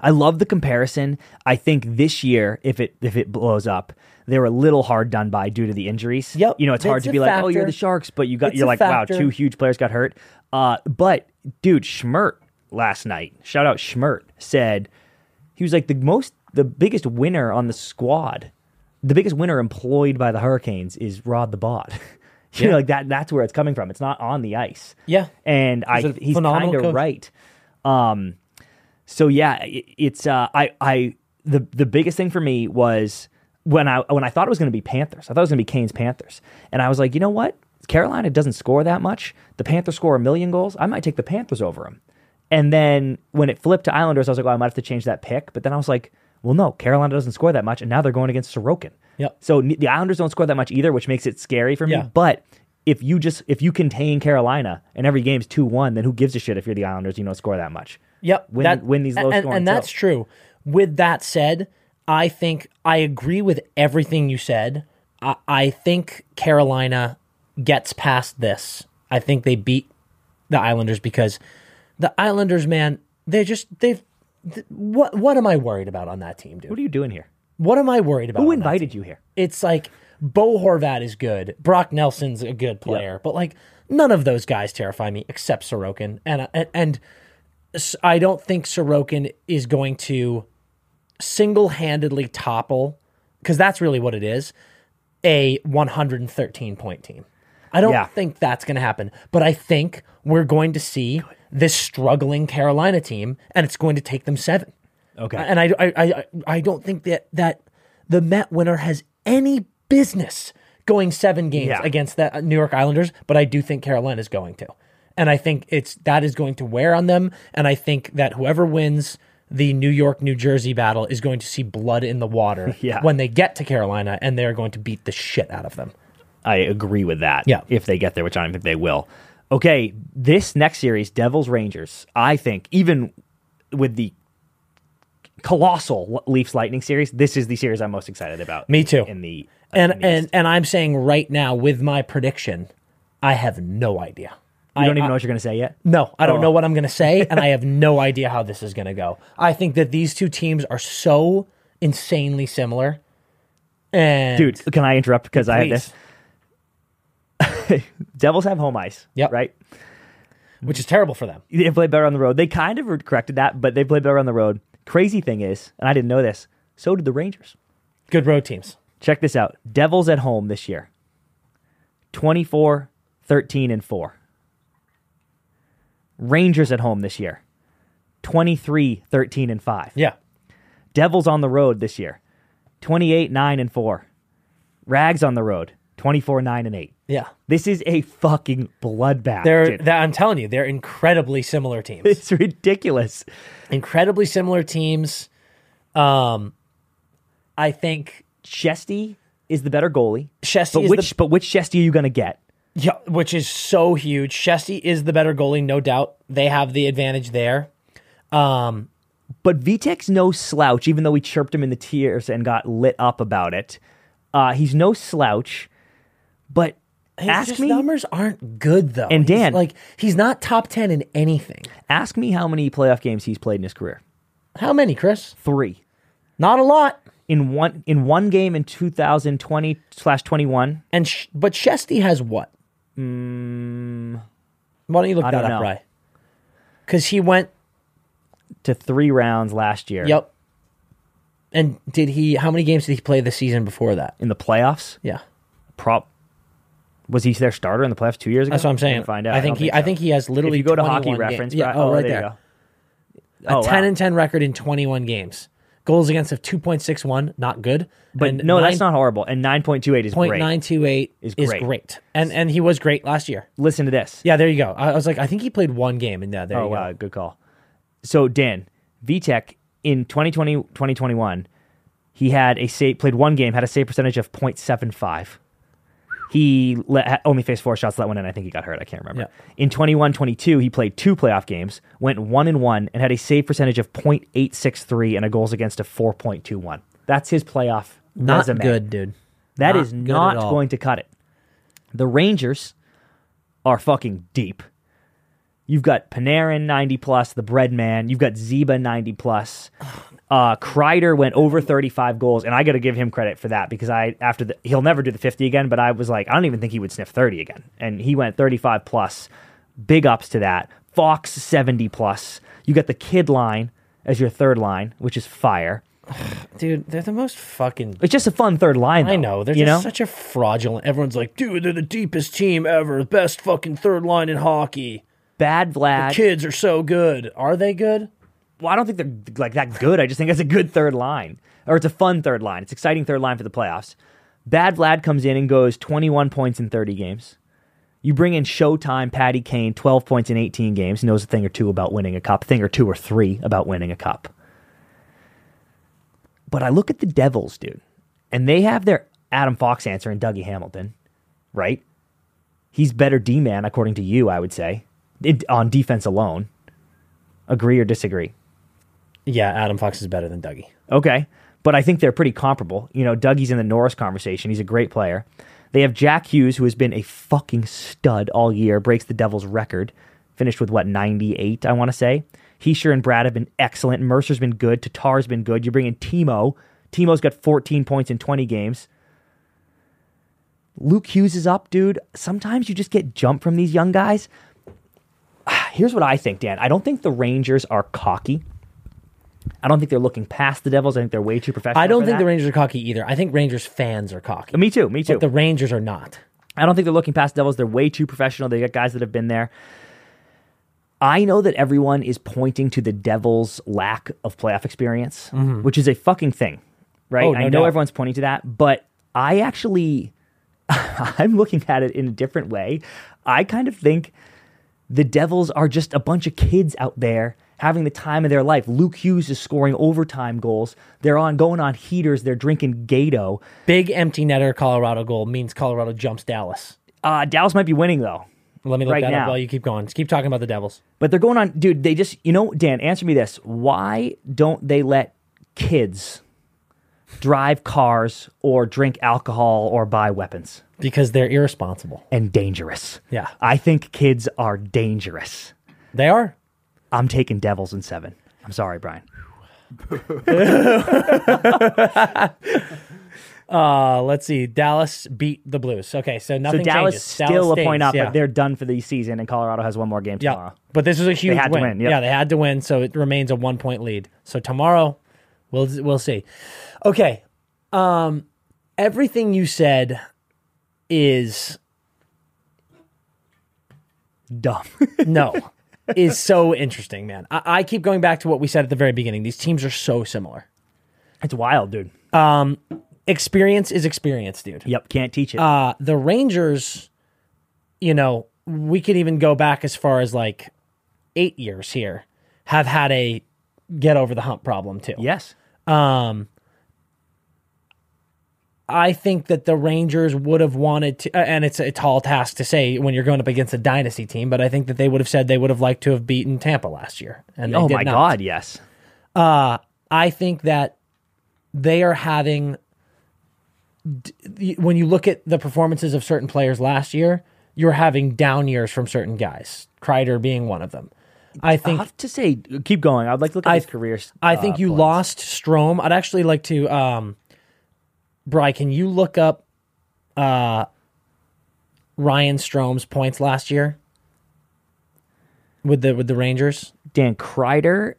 I love the comparison. I think this year, if it if it blows up, they're a little hard done by due to the injuries. Yep. You know, it's hard to be like, oh, you're the Sharks, but you got It's you're like, wow, two huge players got hurt. Uh, but dude, Schmert last night, shout out Schmert, said he was like the most the biggest winner on the squad. The biggest winner employed by the Hurricanes is Rod the Bot. (laughs) you know, Yeah. like that that's where it's coming from. It's not on the ice. Yeah. And I He's a he's kind of right. Um so yeah, it, it's uh, I I the the biggest thing for me was when I when I thought it was going to be Panthers. I thought it was going to be Canes Panthers, and I was like, you know what? Carolina doesn't score that much. The Panthers score a million goals. I might take the Panthers over them. And then when it flipped to Islanders, I was like, well, I might have to change that pick. But then I was like, well, no, Carolina doesn't score that much, and now they're going against Sorokin. Yep. So the Islanders don't score that much either, which makes it scary for me. Yeah. But if you just if you contain Carolina and every game's two one, then who gives a shit if you're the Islanders? You don't score that much. Yep. Win- win these low and, scoring and that's true. With that said, I think I agree with everything you said. I, I think Carolina gets past this. I think they beat the Islanders because the Islanders, man, they just they've. th- What what am I worried about on that team, dude? What are you doing here? What am I worried about? Who invited you here? it's like Bo Horvat is good, Brock Nelson's a good player, but like none of those guys terrify me except Sorokin, and and, and I don't think Sorokin is going to single handedly topple because that's really what it is a 113 point team. I don't Yeah. think that's going to happen, but I think we're going to see this struggling Carolina team, and it's going to take them seven. Okay. And I, I, I, I don't think that that the Met winner has any business going seven games Yeah. against the New York Islanders, but I do think Carolina is going to, and I think it's that is going to wear on them, and I think that whoever wins the New York New Jersey battle is going to see blood in the water (laughs) Yeah. when they get to Carolina, and they're going to beat the shit out of them. I agree with that. Yeah. If they get there, which I don't think they will. Okay, this next series, Devils Rangers, I think, even with the colossal Leafs Lightning series, this is the series I'm most excited about. Me too. In the And in the and and I'm saying right now with my prediction, I have no idea. You don't even I- know what you're going to say yet. No, I don't Oh. know what I'm going to say, and I have no idea how this is going to go. I think that these two teams are so insanely similar. And Dude, can I interrupt because I have this? (laughs) Devils have home ice. Yep. Right. which is terrible for them. They play better on the road. They kind of corrected that, but they play better on the road. Crazy thing is, and I didn't know this, so did the Rangers. Good road teams. Check this out. Devils at home this year. 24, 13, and 4. Rangers at home this year. 23, 13, and 5. Yeah, Devils on the road this year. 28, 9, and 4. Rags on the road. 24, 9, and 8. yeah. This is a fucking bloodbath. They're. That, I'm telling you, they're incredibly similar teams. it's ridiculous. incredibly similar teams. Um, I think Shesty is the better goalie. Shesty But is which the but which Shesty are you going to get? Yeah, which is so huge. Shesty is the better goalie, no doubt. They have the advantage there. Um, But Vitek's no slouch, even though we chirped him in the tears and got lit up about it. Uh, he's no slouch. But his ask me, numbers aren't good though. And He's Dan- like he's not top ten in anything. ask me how many playoff games he's played in his career. How many, Chris? Three. Not a lot. In one in one game in 2020 slash 21. And sh- but Shesty has what? Mm, Why don't you look I that don't up, know. Rye? Because he went. to three rounds last year. Yep. And did he? How many games did he play the season before that? In the playoffs, Yeah, prop was he their starter in the playoffs two years ago? that's what I'm saying. Find out. I think don't he. I so. think he has literally. If you go to 21 hockey games. reference, yeah. right- Oh, oh, right there you go. A Oh, 10 wow. and 10 record in 21 games. Goals against of 2.61, not good. But and no, that's not horrible. And nine point two eight is great. 9.928 Is is, great. great. And and he was great last year. Listen to this. Yeah, there you go. I, I was like, I think he played one game, and yeah, there oh you wow, go. good call. So Dan Vitek in 2020 2021, he had a save played one game, had a save percentage of .75. He let, only faced four shots, that one in. I think he got hurt. I can't remember. Yeah. In 21 22, he played two playoff games, went one and one, and had a save percentage of .863 and a goals against of 4.21. That's his playoff Not resume. good, dude. That Not is not going to cut it. The Rangers are fucking deep. You've got Panarin 90 plus, the bread man. You've got Zeba 90 plus. (sighs) (sighs) Uh, Kreider went over 35 goals, and I got to give him credit for that because I after the he'll never do the 50 again, but I was like I don't even think he would sniff 30 again, and he went 35 plus. Big ups to that. Fox 70 plus. You got the kid line as your third line, which is fire. (sighs) Dude, they're the most fucking. It's just a fun third line. I know. They're you just know such a fraudulent. Everyone's like, dude, they're the deepest team ever. Best fucking third line in hockey. bad Vlad. The kids are so good. Are they good? Well, I don't think they're like that good. I just think it's a good third line, or it's a fun third line. It's exciting third line for the playoffs. Bad Vlad comes in and goes 21 points in 30 games. You bring in Showtime, Patty Kane, 12 points in 18 games. Knows a thing or two about winning a cup, thing or two or three about winning a cup. But I look at the Devils, dude, and they have their Adam Fox answer in Dougie Hamilton, right? He's better D man, according to you, I would say, on defense alone. Agree or disagree? Yeah, Adam Fox is better than Dougie. Okay. But I think they're pretty comparable. You know, Dougie's in the Norris conversation. He's a great player. They have Jack Hughes, who has been a fucking stud all year, breaks the Devils' record. Finished with what, 98, I want to say. Hischier and Bratt have been excellent. Mercer's been good. Tatar's been good. You bring in Timo. Timo's got 14 points in 20 games. Luke Hughes is up, dude. Sometimes you just get jumped from these young guys. (sighs) Here's what I think, Dan. I don't think the Rangers are cocky. I don't think they're looking past the Devils. I think they're way too professional. I don't think that. the Rangers are cocky either. I think Rangers fans are cocky. Me too. Me too. But the Rangers are not. I don't think they're looking past the Devils. They're way too professional. They got guys that have been there. I know that everyone is pointing to the Devils' lack of playoff experience, which is a fucking thing, right? Mm-hmm. Oh, no I know doubt. everyone's pointing to that, but I actually, (laughs) I'm looking at it in a different way. I kind of think the Devils are just a bunch of kids out there having the time of their life. Luke Hughes is scoring overtime goals. They're on going on heaters. They're drinking Gato. Big empty netter Colorado goal means Colorado jumps Dallas. Uh, Dallas might be winning though. Let me look Right that now. up while you keep going. Just keep talking about the Devils. But they're going on, dude. They just, you know, Dan, answer me this: Why don't they let kids drive cars or drink alcohol or buy weapons Because they're irresponsible. and dangerous? Yeah. I think kids are dangerous. They are. I'm taking Devils in seven. I'm sorry, Brian. (laughs) Uh, let's see. Dallas beat the Blues. Okay, so So nothing Dallas changes. still a stays, point up, yeah. but they're done for the season, and Colorado has one more game yeah. tomorrow. But this was a huge had to win. win, yep. Yeah, they had to win, so it remains a one point lead. So tomorrow, we'll we'll see. Okay, um, everything you said is Dumb. no (laughs) is so interesting, man. I, I keep going back to what we said at the very beginning. These teams are so similar. it's wild, dude. Um, experience is experience, dude. Yep, can't teach it. Uh, the Rangers, you know, we could even go back as far as like eight years here, have had a get over the hump problem too. yes. Um, I think that the Rangers would have wanted to, uh, and it's a tall task to say when you're going up against a dynasty team, but I think that they would have said they would have liked to have beaten Tampa last year. And they Oh my not. God, yes. Uh, I think that they are having, when you look at the performances of certain players last year, you're having down years from certain guys, Kreider being one of them. I I think have to say, keep going. I'd like to look at I- his career. I uh, think you points. lost Strome. I'd actually like to, um, Bry, can you look up uh, Ryan Strome's points last year with the with the Rangers? Dan Kreider.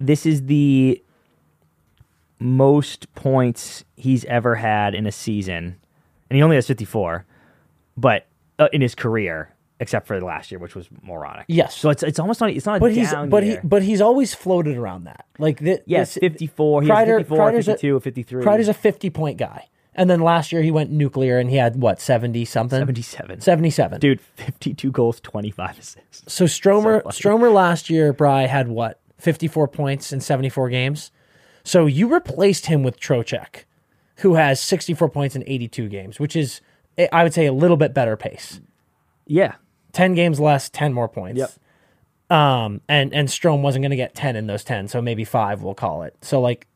This is the most points he's ever had in a season, and he only has 54, but uh, in his career, except for last year, which was moronic. Yes. So it's it's almost not it's not a But he's down but year. he but he's always floated around that. Like thi- yes, 54. He has Kreider- 54, Kreider's a- 53. Kreider's a 50 point guy. And then last year he went nuclear and he had what, 70 something? 77. 77. Dude, 52 goals, 25 assists. So Stromer funny. Stromer last year, Bry had what, 54 points in 74 games. So you replaced him with Trocheck, who has 64 points in 82 games, which is I would say a little bit better pace. Yeah. 10 games less, 10 more points. Yep. Um, and and Strome wasn't going to get 10 in those 10, so maybe 5 we'll call it. So like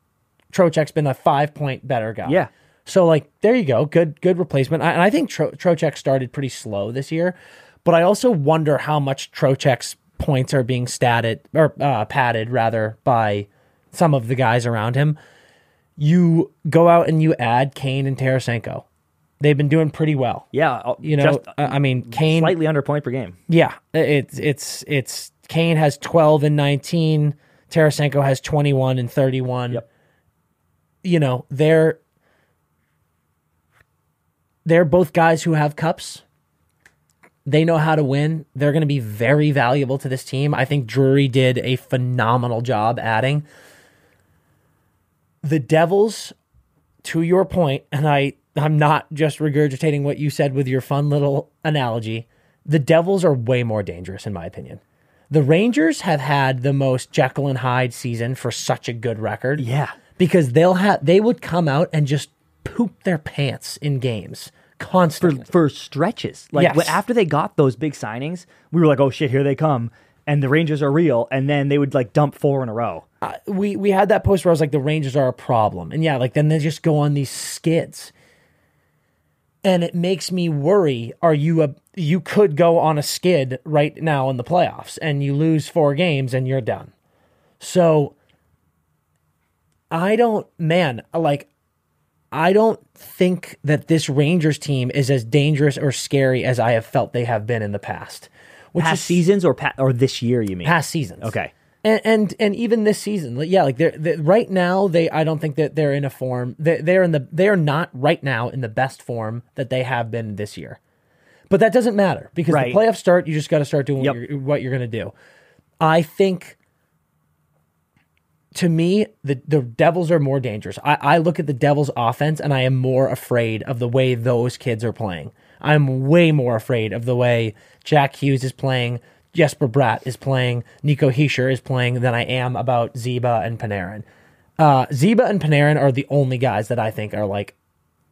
Trocheck's been a 5 point better guy. Yeah. So like there you go, good good replacement. I, and I think Tro- Trocheck started pretty slow this year, but I also wonder how much Trocheck's points are being statted or uh, padded rather by some of the guys around him. You go out and you add Kane and Tarasenko. They've been doing pretty well. Yeah. uh, You know, just I mean, Kane slightly under point per game. yeah, it's it's it's Kane has 12 and 19, Tarasenko has 21 and 31. Yep. You know, they're they're both guys who have cups. They know how to win. They're going to be very valuable to this team. I think Drury did a phenomenal job adding. The Devils, to your point, and I I'm not just regurgitating what you said with your fun little analogy. The Devils are way more dangerous, in my opinion. The Rangers have had the most Jekyll and Hyde season for such a good record. Yeah. Because they'll have they would come out and just poop their pants in games constantly. for stretches. Like Yes. after they got those big signings, we were like, "Oh shit, here they come!" And the Rangers are real. And then they would like dump four in a row. Uh, we we had that post where I was like, the Rangers are a problem, and yeah, like then they just go on these skids, and it makes me worry. Are you a you could go on a skid right now in the playoffs, and you lose four games, and you're done. So I don't, man, like I don't think that this Rangers team is as dangerous or scary as I have felt they have been in the past. Which Past is seasons or pa- or this year, you mean? past seasons. Okay. And, and and even this season, yeah, like they're, they right now they I don't think that they're in a form they they're in the they are not right now in the best form that they have been this year. But that doesn't matter because Right. the playoffs start. You just got to start doing Yep. what you're, what you're going to do. I think. To me, the the Devils are more dangerous. I, I look at the Devils' offense and I am more afraid of the way those kids are playing. I'm way more afraid of the way Jack Hughes is playing, Jesper Bratt is playing, Nico Hischier is playing than I am about Zeba and Panarin. Uh, Zeba and Panarin are the only guys that I think are like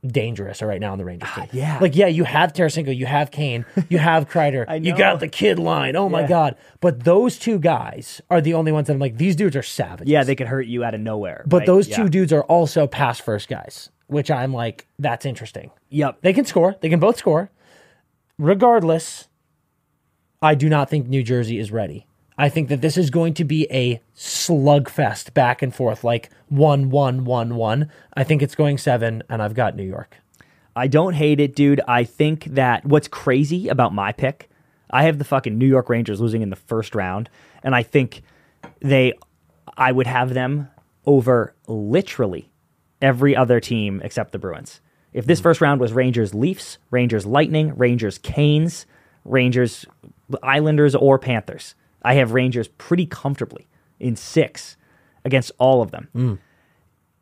dangerous right now in the Rangers team. Ah, yeah. Like, yeah, you have Tarasenko, you have Kane, you have (laughs) Kreider, you got the kid line. Oh my God. But those two guys are the only ones that I'm like, these dudes are savages. Yeah, they could hurt you out of nowhere. But right? those Yeah. two dudes are also pass first guys, which I'm like, that's interesting. Yep. They can score. They can both score. Regardless, I do not think New Jersey is ready. I think that this is going to be a slugfest back and forth, like one, one, one, one. I think it's going seven, and I've got New York. I don't hate it, dude. I think that what's crazy about my pick, I have the fucking New York Rangers losing in the first round, and I think they, I would have them over literally every other team except the Bruins. If this hmm. first round was Rangers Leafs, Rangers Lightning, Rangers Canes, Rangers Islanders, or Panthers, I have Rangers pretty comfortably in six against all of them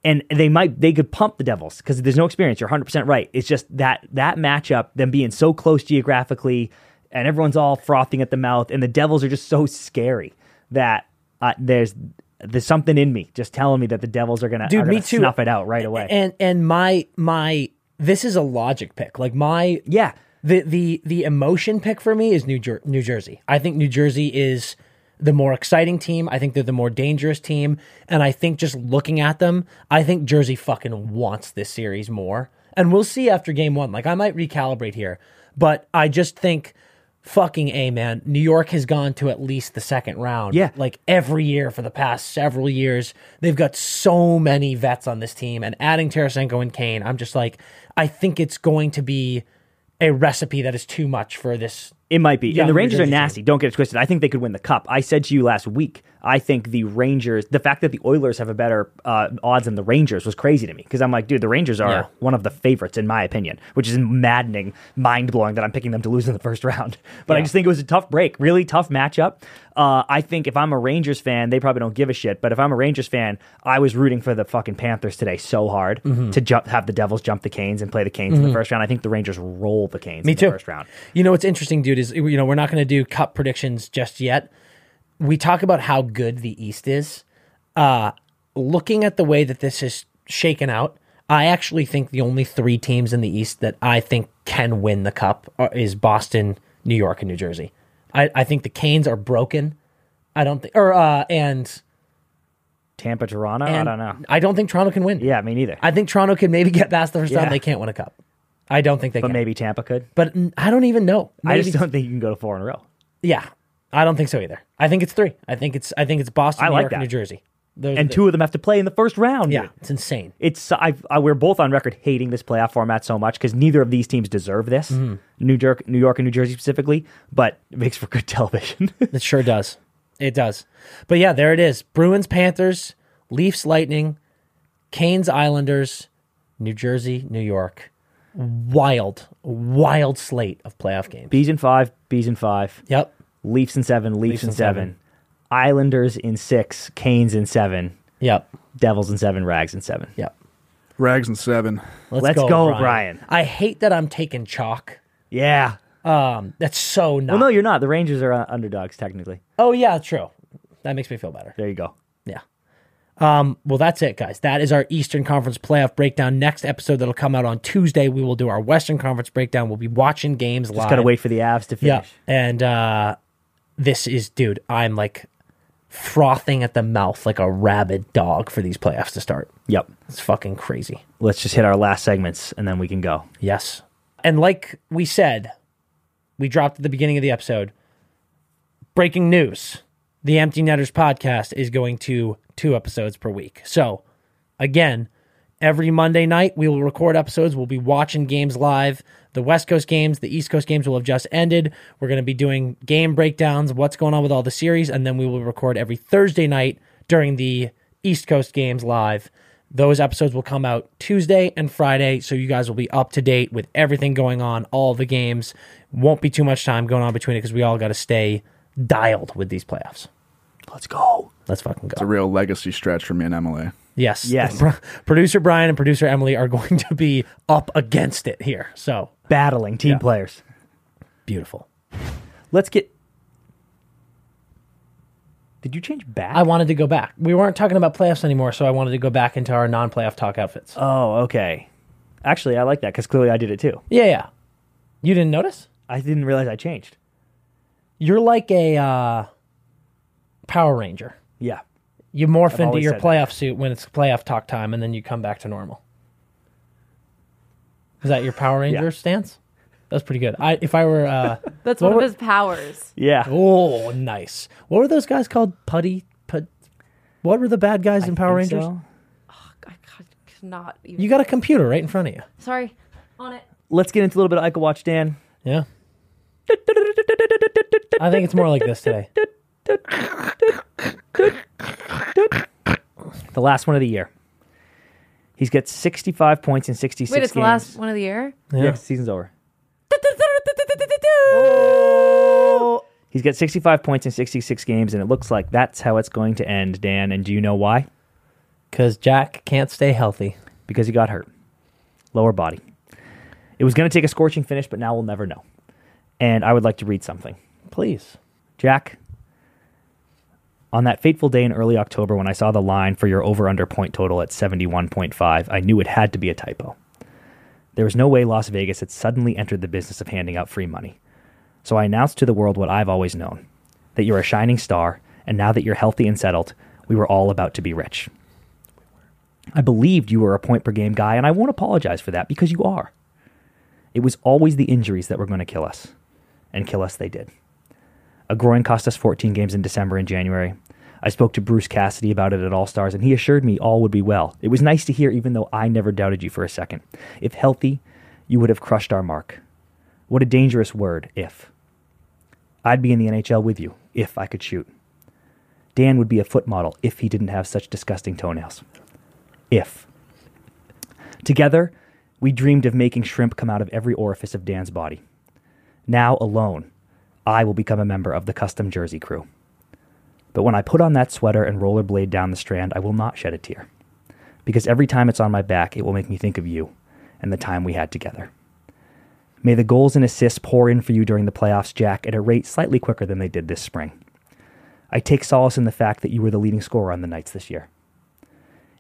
and they might they could pump the Devils because there's no experience. You're 100 percent right. It's just that that matchup, them being so close geographically, and everyone's all frothing at the mouth, and the Devils are just so scary that uh, there's there's something in me just telling me that the Devils are gonna, Dude, are me gonna too. snuff it out right away. And and my my this is a logic pick. Like my yeah, the the the emotion pick for me is New Jer- New Jersey. I think New Jersey is the more exciting team. I think they're the more dangerous team, and I think just looking at them, I think Jersey fucking wants this series more. And we'll see after game one. Like I might recalibrate here, but I just think fucking a man. New York has gone to at least the second round. Yeah. like every year for the past several years, they've got so many vets on this team, and adding Tarasenko and Kane, I'm just like, I think it's going to be a recipe that is too much for this It might be. Yeah, and the Rangers are nasty. Don't get it twisted. I think they could win the cup. I said to you last week, I think the Rangers, the fact that the Oilers have a better uh, odds than the Rangers was crazy to me because I'm like, dude, the Rangers are Yeah. one of the favorites in my opinion, which is maddening, mind blowing that I'm picking them to lose in the first (laughs) round. But I just think it was a tough break, really tough matchup. Uh, I think if I'm a Rangers fan, they probably don't give a shit. But if I'm a Rangers fan, I was rooting for the fucking Panthers today so hard Mm-hmm. to jump, have the Devils jump the Canes and play the Canes in the first round. I think the Rangers roll the Canes Me in too. the first round. You know what's interesting, dude, is you know we're not going to do cup predictions just yet. We talk about how good the East is. Uh, looking at the way that this is shaken out, I actually think the only three teams in the East that I think can win the cup are, is Boston, New York, and New Jersey. I, I think the Canes are broken. I don't think, or uh, and, Tampa, Toronto, I don't know. I don't think Toronto can win. Yeah, me neither. I think Toronto can maybe get past the first Yeah. round. They can't win a cup. I don't think they can. but can. maybe Tampa could. But mm, I don't even know. I just don't think you can go to four in a row. Yeah, I don't think so either. I think it's three. I think it's I think it's Boston, I New like York, that. New Jersey. Those And the- two of them have to play in the first round. yeah, dude. it's insane. It's I've, I, we're both on record hating this playoff format so much because neither of these teams deserve this. Mm-hmm. New York, New York, and New Jersey specifically, but it makes for good (laughs) television. It sure does. It does. But yeah, there it is. Bruins, Panthers, Leafs, Lightning, Canes, Islanders, New Jersey, New York. Wild, wild slate of playoff games. Bees in five, Bees in five, Yep. Leafs in seven, Leafs, in in seven. seven. Islanders in six, Canes in seven, Yep. Devils in seven, Rags in seven. Yep. Rags and seven. Let's go, Brian. I hate that I'm taking chalk. Yeah. Um, that's so not. Well, no, you're not. The Rangers are uh, underdogs technically. oh yeah, true. That makes me feel better. There you go. Um, well, that's it, guys. That is our Eastern Conference playoff breakdown. Next episode that'll come out on Tuesday, we will do our Western Conference breakdown. We'll be watching games live. Just gotta wait for the Avs to finish. Yeah. And uh, this is, dude, I'm like frothing at the mouth like a rabid dog for these playoffs to start. Yep. It's fucking crazy. Let's just hit our last segments and then we can go. Yes. And like we said, we dropped at the beginning of the episode breaking news. The Empty Netters podcast is going to two episodes per week. So, again, every Monday night we will record episodes. We'll be watching games live. The West Coast games, the East Coast games will have just ended. We're going to be doing game breakdowns, what's going on with all the series, and then we will record every Thursday night during the East Coast games live. Those episodes will come out Tuesday and Friday, so you guys will be up to date with everything going on, all the games. Won't be too much time going on between it because we all got to stay dialed with these playoffs. Let's go. Let's fucking go. It's a real legacy stretch for me and Emily. Yes. Yes. Pro- (laughs) producer Brian and producer Emily are going to be up against it here. So Battling team Yeah. players. beautiful. Let's get. Did you change back? I wanted to go back. We weren't talking about playoffs anymore, so I wanted to go back into our non playoff talk outfits. oh, okay. Actually, I like that because clearly I did it too. yeah, yeah. You didn't notice? I didn't realize I changed. You're like a uh, Power Ranger. Yeah. You morph into your said that. playoff suit when it's playoff talk time, and then you come back to normal. Is that your Power Ranger Yeah. stance? That's pretty good. I if I were uh, (laughs) That's What one were- of his powers. Yeah. oh nice. What were those guys called? Putty put. What were the bad guys in Power Think Rangers? so. I could not even. You got a computer right in front of you. Sorry. On it. Let's get into a little bit of Eichel Watch, Dan. Yeah. (laughs) I think it's more like this today. (laughs) The last one of the year. He's got 65 points in 66 Wait, it's the games. last one of the year? Yeah, Yeah. season's over. Oh. He's got 65 points in 66 games, and it looks like that's how it's going to end, Dan. And do you know why? Because Jack can't stay healthy. Because he got hurt. Lower body. It was going to take a scorching finish, but now we'll never know. And I would like to read something. Please. Jack, on that fateful day in early October when I saw the line for your over under point total at 71.5, I knew it had to be a typo. There was no way Las Vegas had suddenly entered the business of handing out free money. So I announced to the world what I've always known that you're a shining star, and now that you're healthy and settled, we were all about to be rich. I believed you were a point per game guy, and I won't apologize for that because you are. It was always the injuries that were going to kill us, and kill us they did. A groin cost us 14 games in December and January. I spoke to Bruce Cassidy about it at All Stars, and he assured me all would be well. It was nice to hear, even though I never doubted you for a second. If healthy, you would have crushed our mark. What a dangerous word, if. I'd be in the NHL with you if I could shoot. Dan would be a foot model if he didn't have such disgusting toenails. If. Together, we dreamed of making shrimp come out of every orifice of Dan's body. Now, alone, I will become a member of the custom jersey crew. But when I put on that sweater and rollerblade down the strand, I will not shed a tear. Because every time it's on my back, it will make me think of you and the time we had together. May the goals and assists pour in for you during the playoffs, Jack, at a rate slightly quicker than they did this spring. I take solace in the fact that you were the leading scorer on the Knights this year.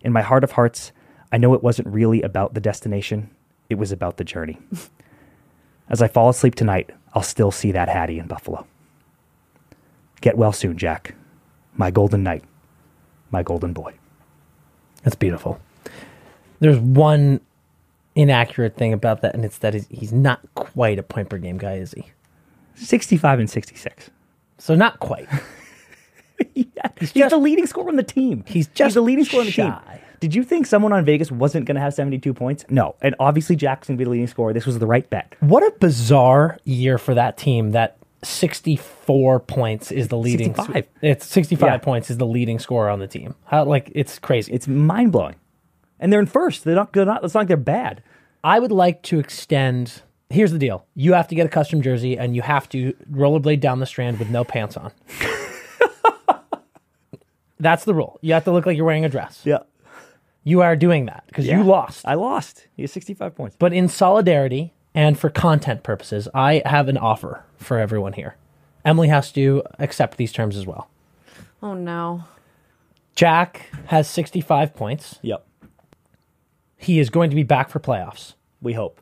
In my heart of hearts, I know it wasn't really about the destination, it was about the journey. (laughs) As I fall asleep tonight, I'll still see that Hattie in Buffalo. Get well soon, Jack. My golden knight. My golden boy. That's beautiful. There's one inaccurate thing about that, and it's that he's- he's not quite a point per game guy, is he? 65 and 66. So not quite. (laughs) He's, just- the leading scorer on the team. He's just the leading scorer on the team. Did you think someone on Vegas wasn't going to have 72 points? No. And obviously Jackson to be the leading scorer. This was the right bet. What a bizarre year for that team that 64 points is the leading 65. It's 65 Yeah. points is the leading scorer on the team. How like it's crazy. It's mind blowing. And they're in first. They're not, they're not, it's not like they're bad. I would like to extend Here's the deal. You have to get a custom jersey and you have to rollerblade down the strand with no pants on. (laughs) That's the rule. You have to look like you're wearing a dress. Yeah. You are doing that because Yeah. you lost. I lost. He has 65 points. But in solidarity and for content purposes, I have an offer for everyone here. Emily has to accept these terms as well. Oh no. Jack has 65 points. Yep. He is going to be back for playoffs. We hope.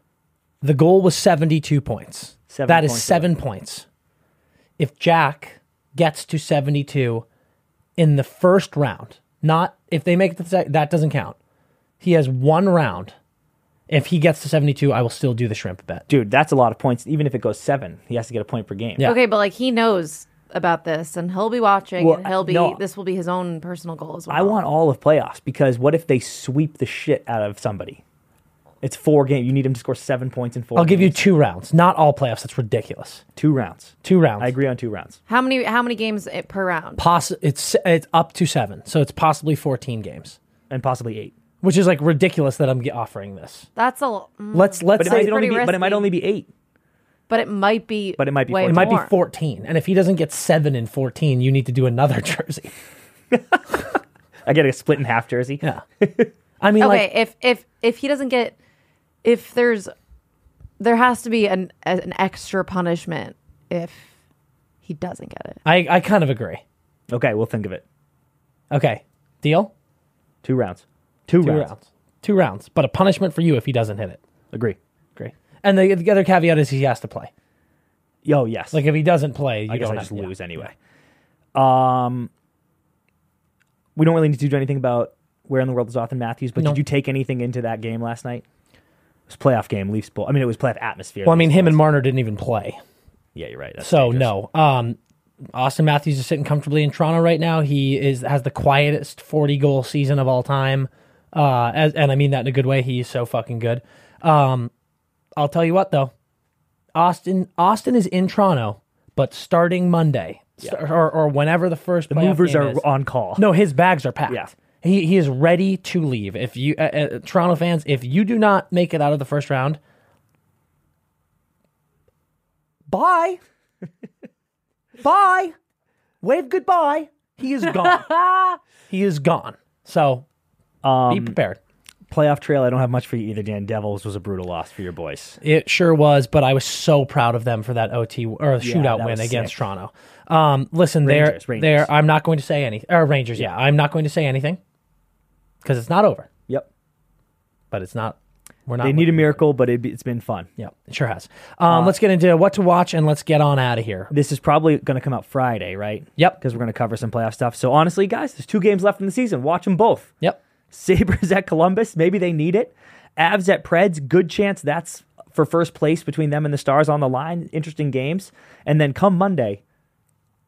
The goal was 72 points. Seven that is points seven points. If Jack gets to 72 in the first round, not if they make the sec- that doesn't count. He has one round. If he gets to 72, I will still do the shrimp bet. Dude, that's a lot of points. Even if it goes seven, he has to get a point per game. Yeah. Okay, but like he knows about this and he'll be watching Well, and he'll be no. this will be his own personal goal as well. I want all of playoffs because what if they sweep the shit out of somebody? It's four games. You need him to score seven points in 4 I'll give you two rounds, not all playoffs. That's ridiculous. two rounds. Two rounds. I agree on two rounds. how many how many games eh, per round? Poss- it's it's up to seven, so it's possibly 14 games, And possibly eight. Which is like ridiculous that I'm ge- offering this. That's a. mm, Let's let's But it, say might only pretty be, but it might risky. only be eight. but it might be But it might be way four. it might be 14, and if he doesn't get seven in 14, you need to do another (laughs) jersey. (laughs) I get a split in half jersey. Yeah, I mean, Okay, like if if if he doesn't get if there's there has to be an an extra punishment if he doesn't get it. I I kind of agree. Okay, we'll think of it. Okay, deal. Two rounds. Two, Two rounds. rounds. Two rounds, but a punishment for you if he doesn't hit it. Agree. Agree. And the, the other caveat is he has to play. Yo, yes. Like if he doesn't play, you I guess don't I have- just yeah. lose anyway. Um, we don't really need to do anything about where in the world is Auston Matthews. But No. did you take anything into that game last night? It was a playoff game, Leafs Bowl. I mean, it was playoff atmosphere. Well, I mean, him and Marner didn't even play. Yeah, you're right. That's So dangerous. no. Um, Auston Matthews is sitting comfortably in Toronto right now. He is has the quietest 40 goal season of all time. Uh, as, and I mean that in a good way. He's so fucking good. Um, I'll tell you what though, Auston Auston is in Toronto, but starting Monday st- or, or whenever the first The movers are is- on call. No, his bags are packed. Yeah. He he is ready to leave. If you uh, uh, Toronto fans, if you do not make it out of the first round, bye, (laughs) bye, wave goodbye. He is gone. (laughs) he is gone. So be Um, prepared. playoff trail. I don't have much for you either, Dan. Devils was a brutal loss for your boys. It sure was, but I was so proud of them for that OT or shootout that win was against sick. Toronto. Um, listen, they're, Rangers. they're, I'm not going to say any or Rangers. Yeah, I'm not going to say anything because it's not over. Yep. But it's not. We're not. They need a miracle, but it, it's been fun. Yeah, it sure has. Um, let's get into what to watch and let's get on out of here. This is probably going to come out Friday, right? Yep. Because we're going to cover some playoff stuff. So honestly, guys, there's two games left in the season. Watch them both. Yep. Sabres (laughs) at Columbus. Maybe they need it. Avs at Preds. Good chance that's for first place between them and the Stars on the line. Interesting games. And then come Monday,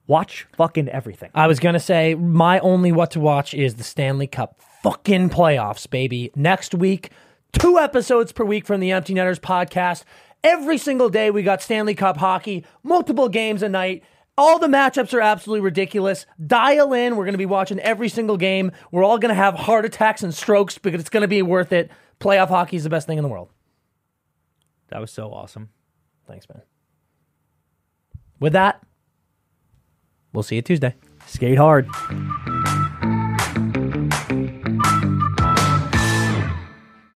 watch fucking everything. I was gonna say my only what to watch is the Stanley Cup fucking playoffs, baby. Next week, two episodes per week from the Empty Netters podcast. Every single day we got Stanley Cup hockey, multiple games a night. All the matchups are absolutely ridiculous. Dial in. We're going to be watching every single game. We're all going to have heart attacks and strokes because it's going to be worth it. Playoff hockey is the best thing in the world. That was so awesome. Thanks, man. With that, we'll see you Tuesday. Skate hard.